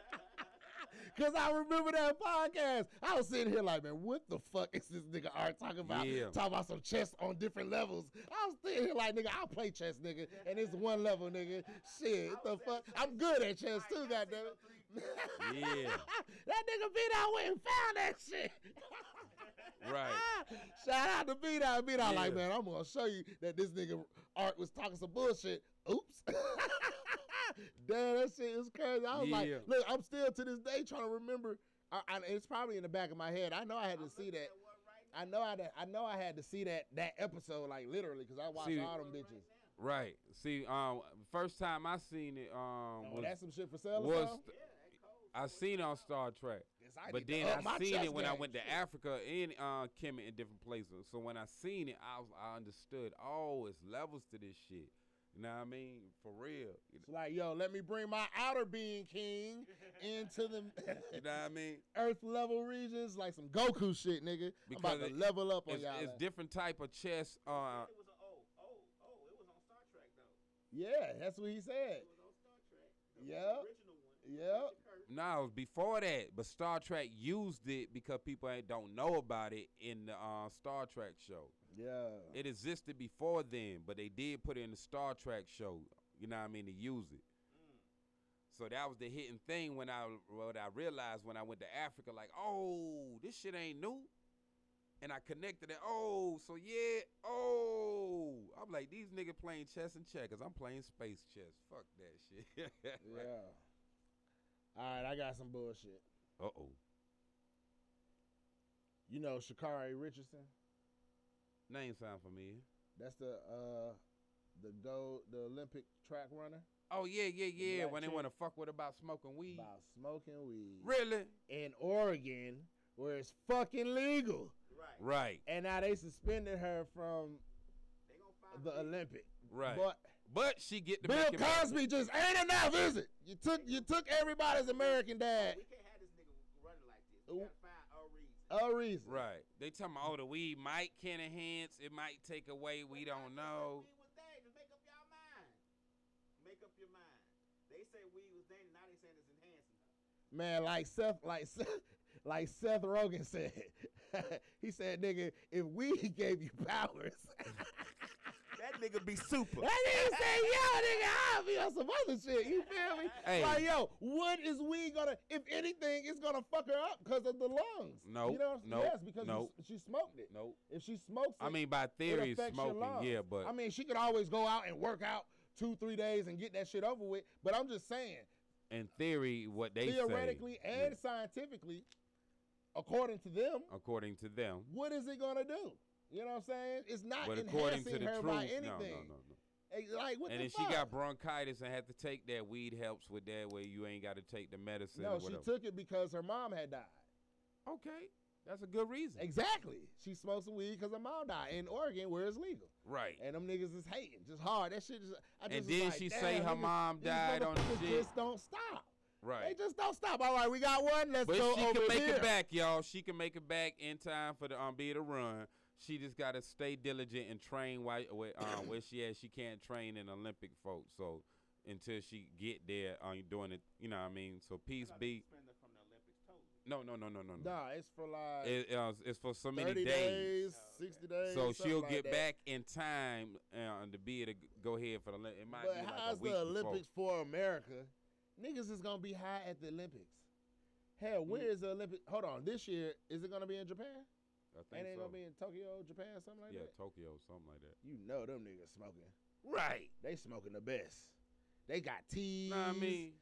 Cause I remember that podcast. I was sitting here like, man, what the fuck is this nigga Art talking about? Yeah. Talking about some chess on different levels. I was sitting here like, nigga, I'll play chess, nigga, and it's one level, nigga. Shit, what the fuck? I'm good at chess too, goddamn it. Yeah, That nigga beat out went and found that shit. right. Shout out to beat out. Beat out like, man, I'm gonna show you that this nigga Art was talking some bullshit. Oops. Damn, that shit is crazy. I was Yeah. like, look, I'm still to this day trying to remember. I, I, it's probably in the back of my head. I know I had to see that. I know I, had- I know I had to see that that episode like literally because I watched See- all them bitches. Right. See, um, first time I seen it, um, Oh, was, that's some shit for sale. or was something? I seen it on Star Trek. Guess I But then I seen it when I went to Africa and uh, Kemet in different places. So when I seen it, I was, I understood. Oh, it's levels to this shit. You know what I mean? For real. You It's like, yo, let me bring my outer being king into the you know what I mean? Earth level regions, like some Goku shit, nigga. I'm about to it- level up on it's, y'all. it's ass. different type of chess. Uh, It was a oh oh oh. It was on Star Trek though. Yeah, that's what he said. It was on Star Trek. The Yeah. original one. Yeah. No, it was before that, but Star Trek used it because people ain't, don't know about it in the uh, Star Trek show. Yeah. It existed before then, but they did put it in the Star Trek show. You know what I mean? To use it. So that was the hitting thing when I what I realized when I went to Africa, like, oh, this shit ain't new. And I connected it. Oh, so yeah, oh. I'm like, these niggas playing chess and checkers. I'm playing space chess. Fuck that shit. Yeah. All right, I got some bullshit. Uh oh. You know Sha'Carri Richardson? Name sound familiar. That's the uh the gold the Olympic track runner Oh yeah, yeah, yeah. black When they chick. want to fuck with about smoking weed. about smoking weed Really? in Oregon where it's fucking legal. Right. Right. And now they suspended her from They gonna find the Olympic. Right. But But she get to Bill make it. Cosby just ain't enough, is it? You took you took everybody's American dad. We can't have this nigga running like this. Ooh. We gotta find a reason. Right. They talking about, oh, the weed might can enhance, it might take away, we don't know. Weed was dangerous. Make up y'all mind. Make up your mind. They say weed was dangerous. Now they saying it's enhancing her. Man, like Seth, like Seth, like Seth Rogen said. he said, "Nigga, if we gave you powers, That nigga be super. that nigga say, yo, nigga, I'll be on some other shit. You feel me? Hey. Like, yo, what is we gonna? If anything, it's gonna fuck her up because of the lungs. Nope, You know what I'm nope, Yes, because nope. she, she smoked it. Nope. If she smokes it, I mean, by theory, smoking, yeah, but I mean, she could always go out and work out two, three days and get that shit over with. But I'm just saying, in theory, what they theoretically say, and scientifically, according to them, according to them, what is it gonna do? You know what I'm saying? It's not but according to enhancing the her truth, by anything. no, no, no. Hey, Like what And the then fuck? she got bronchitis and had to take that. Weed helps with that, where you ain't got to take the medicine. no, she took it because her mom had died. Okay, that's a good reason. Exactly. She smoked some weed because her mom died in Oregon, where it's legal. Right. And them niggas is hating, just hard. That shit is. I just And then like, she say her niggas- mom died on the shit. Just don't stop. Right. They just don't stop. All right, we got one. Let's But go she can make here. it back, y'all. She can make it back in time for the um be to run. She just gotta stay diligent and train while where, um, where she at. She can't train in Olympic folks. So until she get there, um, doing it, you know what I mean. So peace be. Suspend her from the Olympics totally. No, no, no, no, no, no. Nah, it's for like It, uh, it's for so many 30 days. days, 60 days. So she'll like get that. back in time uh, to be able to go ahead for the. Olymp- It might But be like how's a week the before. Olympics for America? Niggas is gonna be high at the Olympics. Hell, where is the Olympic? Hold on, this year is it gonna be in Japan? I think Ain't it so. gonna be in Tokyo, Japan, something like yeah, that? Yeah, Tokyo, something like that. You know them niggas smoking. Right. They smoking the best. They got teas. Nah, I mean,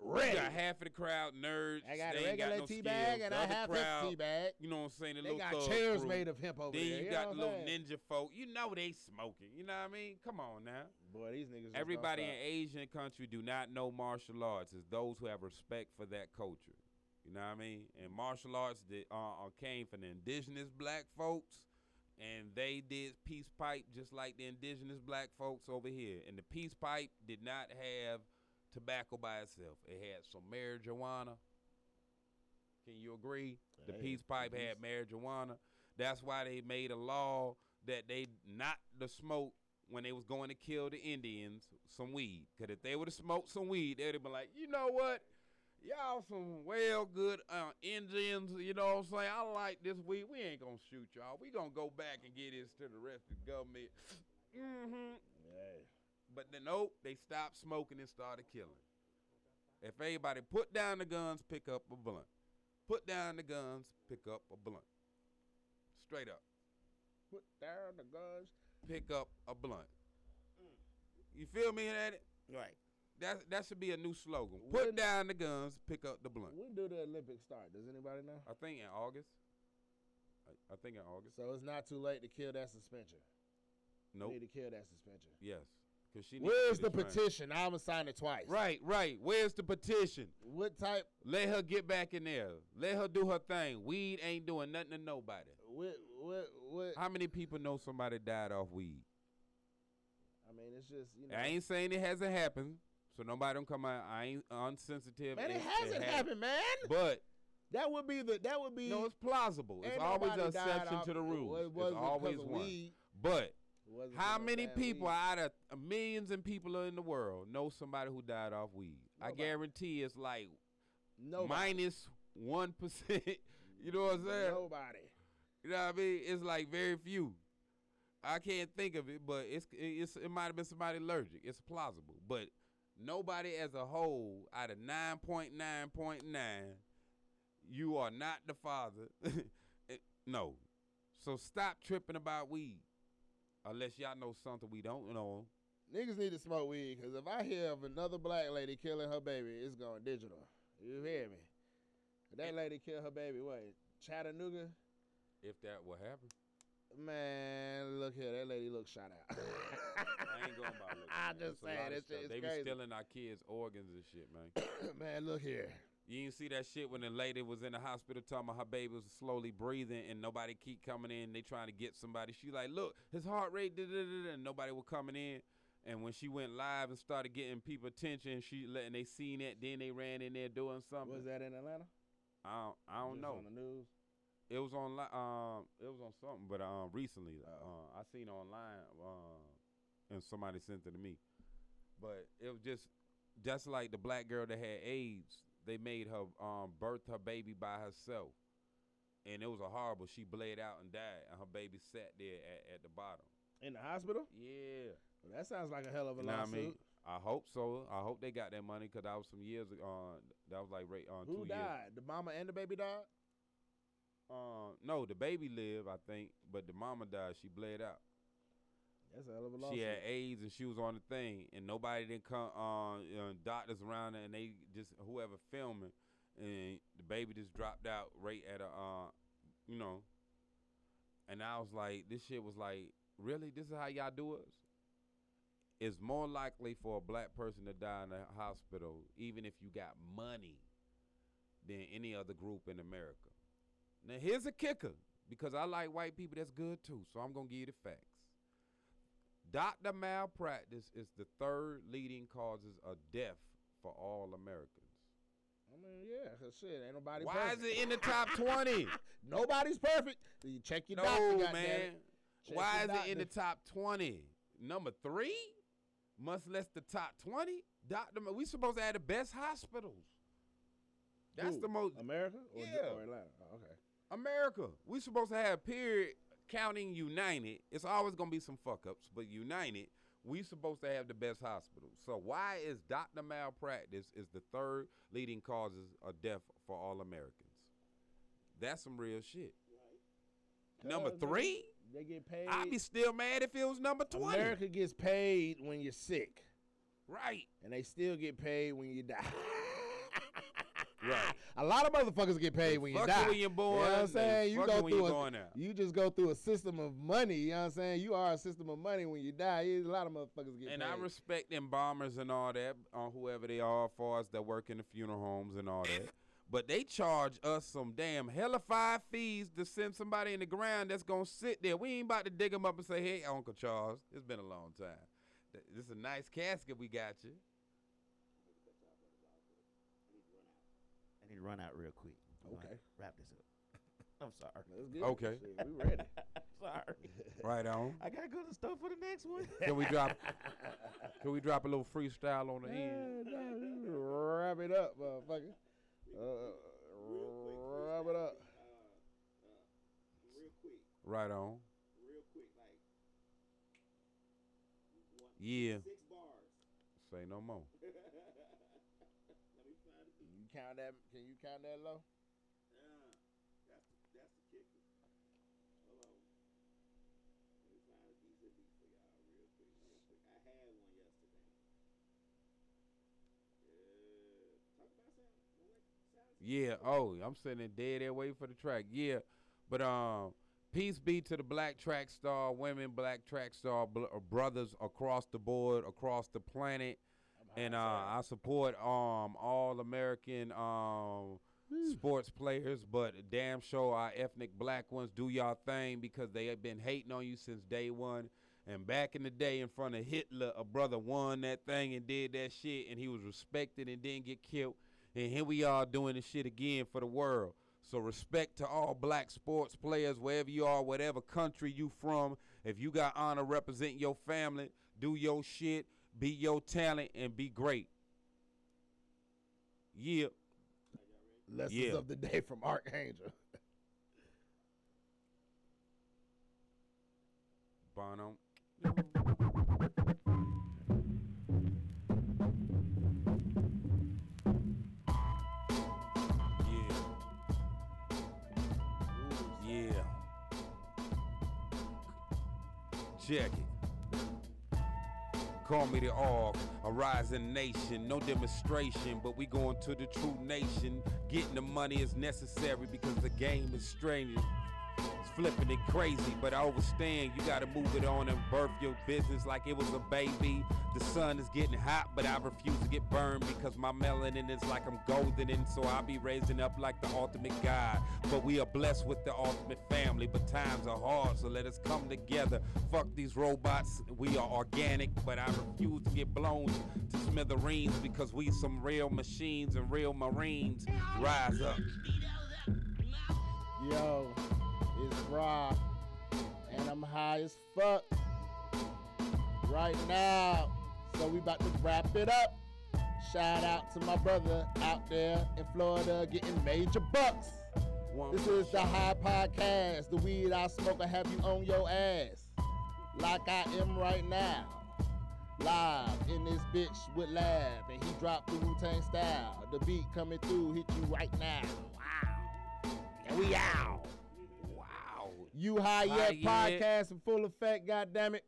you ready. got half of the crowd nerds. I got they a ain't got regular no tea bag and The I have crowd, tea bag. You know what I'm saying? The They got chairs crew. made of hemp over Then there. you you got the little saying? ninja folk. You know they smoking. You know what I mean? Come on now. Boy, these niggas. Everybody in. Asian country do not know martial arts. It's those who have respect for that culture. You know what I mean? And martial arts that uh, uh, came from the indigenous black folks, and they did peace pipe just like the indigenous black folks over here. And the peace pipe did not have tobacco by itself. It had some marijuana. Can you agree? The Hey, peace pipe peace. had marijuana. That's why they made a law that they not to smoke when they was going to kill the Indians some weed. Cause if they would have smoked some weed, they'd have been like, you know what? Y'all some well good uh, Indians, you know what I'm saying? I like this weed. We ain't gonna shoot y'all. We gonna go back and get this to the rest of the government. hmm Hey. But then nope, they stopped smoking and started killing. If everybody put down the guns, pick up a blunt. Put down the guns, pick up a blunt. Straight up. Put down the guns. Pick up a blunt. You feel me, Daddy? Right. That that should be a new slogan. Put When- down the guns, pick up the blunt. When do the Olympics start? Does anybody know? I think in August. I, I think in August. So it's not too late to kill that suspension. Nope. Need to kill that suspension. Yes. Cause she. Where's the petition? I'm gonna sign it twice. Right, right. Where's the petition? What type? Let her get back in there. Let her do her thing. Weed ain't doing nothing to nobody. What? What? What? How many people know somebody died off weed? I mean, it's just you know. I ain't saying it hasn't happened, so nobody don't come out. I ain't unsensitive. man, it, It- hasn't has. happened, man. But that would be the. That would be. no, it's plausible. It's always an exception off- to the it rules. wasn't It's always one. weed. But how many people weed. out of uh, millions and people in the world know somebody who died off weed? I guarantee it's like Nobody. minus one percent. you know what I'm saying? Nobody. You know what I mean? It's like very few. I can't think of it, but it's it's it might have been somebody allergic. It's plausible, but nobody as a whole out of nine point nine point nine, you are not the father. No, so stop tripping about weed, unless y'all know something we don't know. Niggas need to smoke weed because if I hear of another black lady killing her baby, it's going digital. You hear me? That lady killed her baby, what? Chattanooga? If that will happen, Man, look here. That lady looks shot out. I ain't going by looking. I'm just It's saying, of that stuff. shit is They crazy. be stealing our kids' organs and shit, man. Man, look here. You didn't see that shit when the lady was in the hospital talking about her baby was slowly breathing and nobody keep coming in. They trying to get somebody. She like, look, his heart rate, da, da, da, da," and nobody was coming in. And when she went live and started getting people attention, she letting they seen it. Then they ran in there doing something. Was that in Atlanta? I don't, I don't Just know. On the news? It was on um it was on something, but um recently uh, I seen online uh, and somebody sent it to me. But it was just just like the black girl that had AIDS. They made her um birth her baby by herself, and it was a horrible. She bled out and died, and her baby sat there at, at the bottom. In the hospital? Yeah, Well, that sounds like a hell of a you know what I mean. I hope so. I hope they got that money because that was some years ago. Uh, that was like right on Who two years. died? The mama and the baby died? Uh, no, the baby lived, I think, but the mama died. She bled out. That's a hell of a lawsuit. She had AIDS and she was on the thing, and nobody didn't come. Uh, you know, doctors around her, and they just whoever filming, and the baby just dropped out right at a, uh, you know. And I was like, this shit was like, really? This is how y'all do us? It's more likely for a black person to die in a hospital, even if you got money, than any other group in America. Now here's a kicker, because I like white people. That's good too. So I'm gonna give you the facts. Doctor malpractice is the third leading causes of death for all Americans. I mean, yeah, 'cause shit, ain't nobody Why perfect. is it in the top 20? Nobody's perfect. You check your doctor, no, goddamn man. Check Why is it in the top 20? Number three? Much less the top 20? Doctor, we supposed to have the best hospitals. That's Who? the most America or, Yeah. or Atlanta? Oh, okay. America. We supposed to have period counting United. It's always gonna be some fuck ups, but United, we supposed to have the best hospitals. So why is doctor malpractice is the third leading causes of death for all Americans? That's some real shit. Number three, They get paid. I'd be still mad if it was number twenty. America gets paid when you're sick, Right. and they still get paid when you die. Right. A lot of motherfuckers get paid when you fuck die. when you're born, You know what I'm saying? You go through a. You just go through a system of money. You know what I'm saying? You are a system of money when you die. A lot of motherfuckers get paid. And paid. I respect embalmers and all that, on whoever they are, for us that work in the funeral homes and all that. But they charge us some damn hellified fees to send somebody in the ground that's gonna sit there. We ain't about to dig them up and say, "Hey, Uncle Charles, it's been a long time. This is a nice casket we got you." Need to run out real quick. We gonna Okay. Wrap this up. I'm sorry. That's good. Okay. Shit, we ready. sorry. Right on. I gotta go to the store for the next one. Can we drop? Can we drop a little freestyle on the end? Yeah, nah, you Wrap it up, motherfucker. Uh, wrap it up. real quick, Right on. real quick, like one, Yeah. six bars. Say no more. Let me count that? Can you count that low? Yeah, that's the, that's the kicker. Hold on. Let me find a decent beat for y'all real quick, real quick. I had one yesterday. Yeah. Talk about something. What sounds Yeah. Oh, I'm sitting dead there waiting for the track. Yeah. But um, peace be to the black track star women, black track star bl- uh, brothers across the board, across the planet. And uh, I support um all American um sports players, but damn sure our ethnic black ones do y'all thing because they have been hating on you since day one. And back in the day, in front of Hitler, a brother won that thing and did that shit, and he was respected and didn't get killed. And here we are doing this shit again for the world. So respect to all black sports players, wherever you are, whatever country you from. If you got honor representing your family, do your shit, be your talent, and be great. Yeah. Lessons Yeah. of the day from Archangel. Bono. Yeah. Yeah. Check it. Call me the org, a rising nation. No demonstration, but we going to the true nation. Getting the money is necessary because the game is strange. Flipping it crazy, but I overstand. You gotta move it on and birth your business like it was a baby. The sun is getting hot, but I refuse to get burned because my melanin is like I'm golden, and so I'll be raising up like the ultimate God. But we are blessed with the ultimate family, but times are hard, so let us come together. Fuck these robots, we are organic, but I refuse to get blown to smithereens because we some real machines and real marines. Rise up. Yo, it's Rob, and I'm high as fuck right now. So we about to wrap it up. Shout out to my brother out there in Florida getting major bucks. This is the High Podcast, the weed I smoke. I have you on your ass, like I am right now. Live in this bitch with Lab, and he dropped the Wu Tang style. The beat coming through, hit you right now. Wow, and we out. You High High Yet podcast in full effect, God damn it.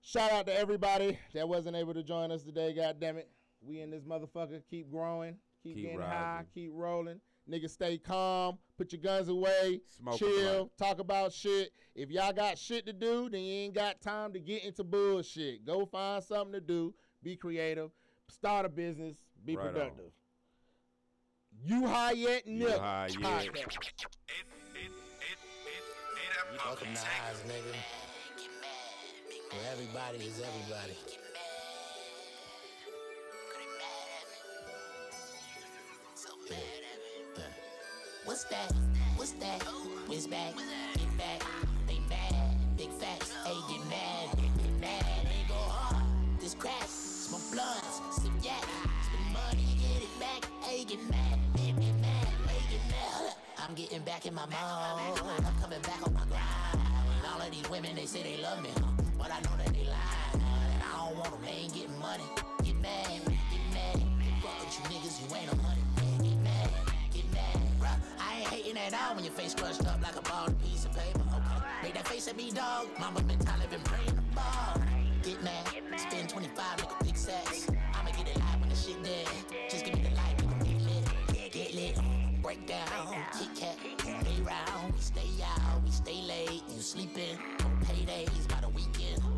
Shout out to everybody that wasn't able to join us today, God damn it. We in this motherfucker keep growing, keep, Keep getting high, rising. keep rolling. Niggas stay calm, put your guns away, Smoke chill, talk about shit. If y'all got shit to do, then you ain't got time to get into bullshit. Go find something to do, be creative, start a business, be Right on. productive. You high yet? You. High Yet. Podcast. Welcome to Highs, nigga. Where everybody is everybody. Yeah. Yeah. What's that? What's that? Whiz back, get back, they mad, big facts, hey get mad, get mad, they go hard. This crack, smoke blunts, sip yak, spend money, get it back, hey get mad, I'm getting back in my mode, I'm coming back on my grind. All of these women, they say they love me, huh? but I know that they lying. And I don't want them, they ain't getting money. Get mad, get mad, fuck with you niggas, you ain't no money. Get mad, get mad, bruh. I ain't hating at all when your face crushed up like a bald piece of paper. Okay, make that face at me, dog. Mama been tired been praying the ball. Get mad, spend 25, make a big sex. I'ma get it live when the shit dead. Just give me the break down. Kick cat, party round. We stay out, we stay late. You sleeping on paydays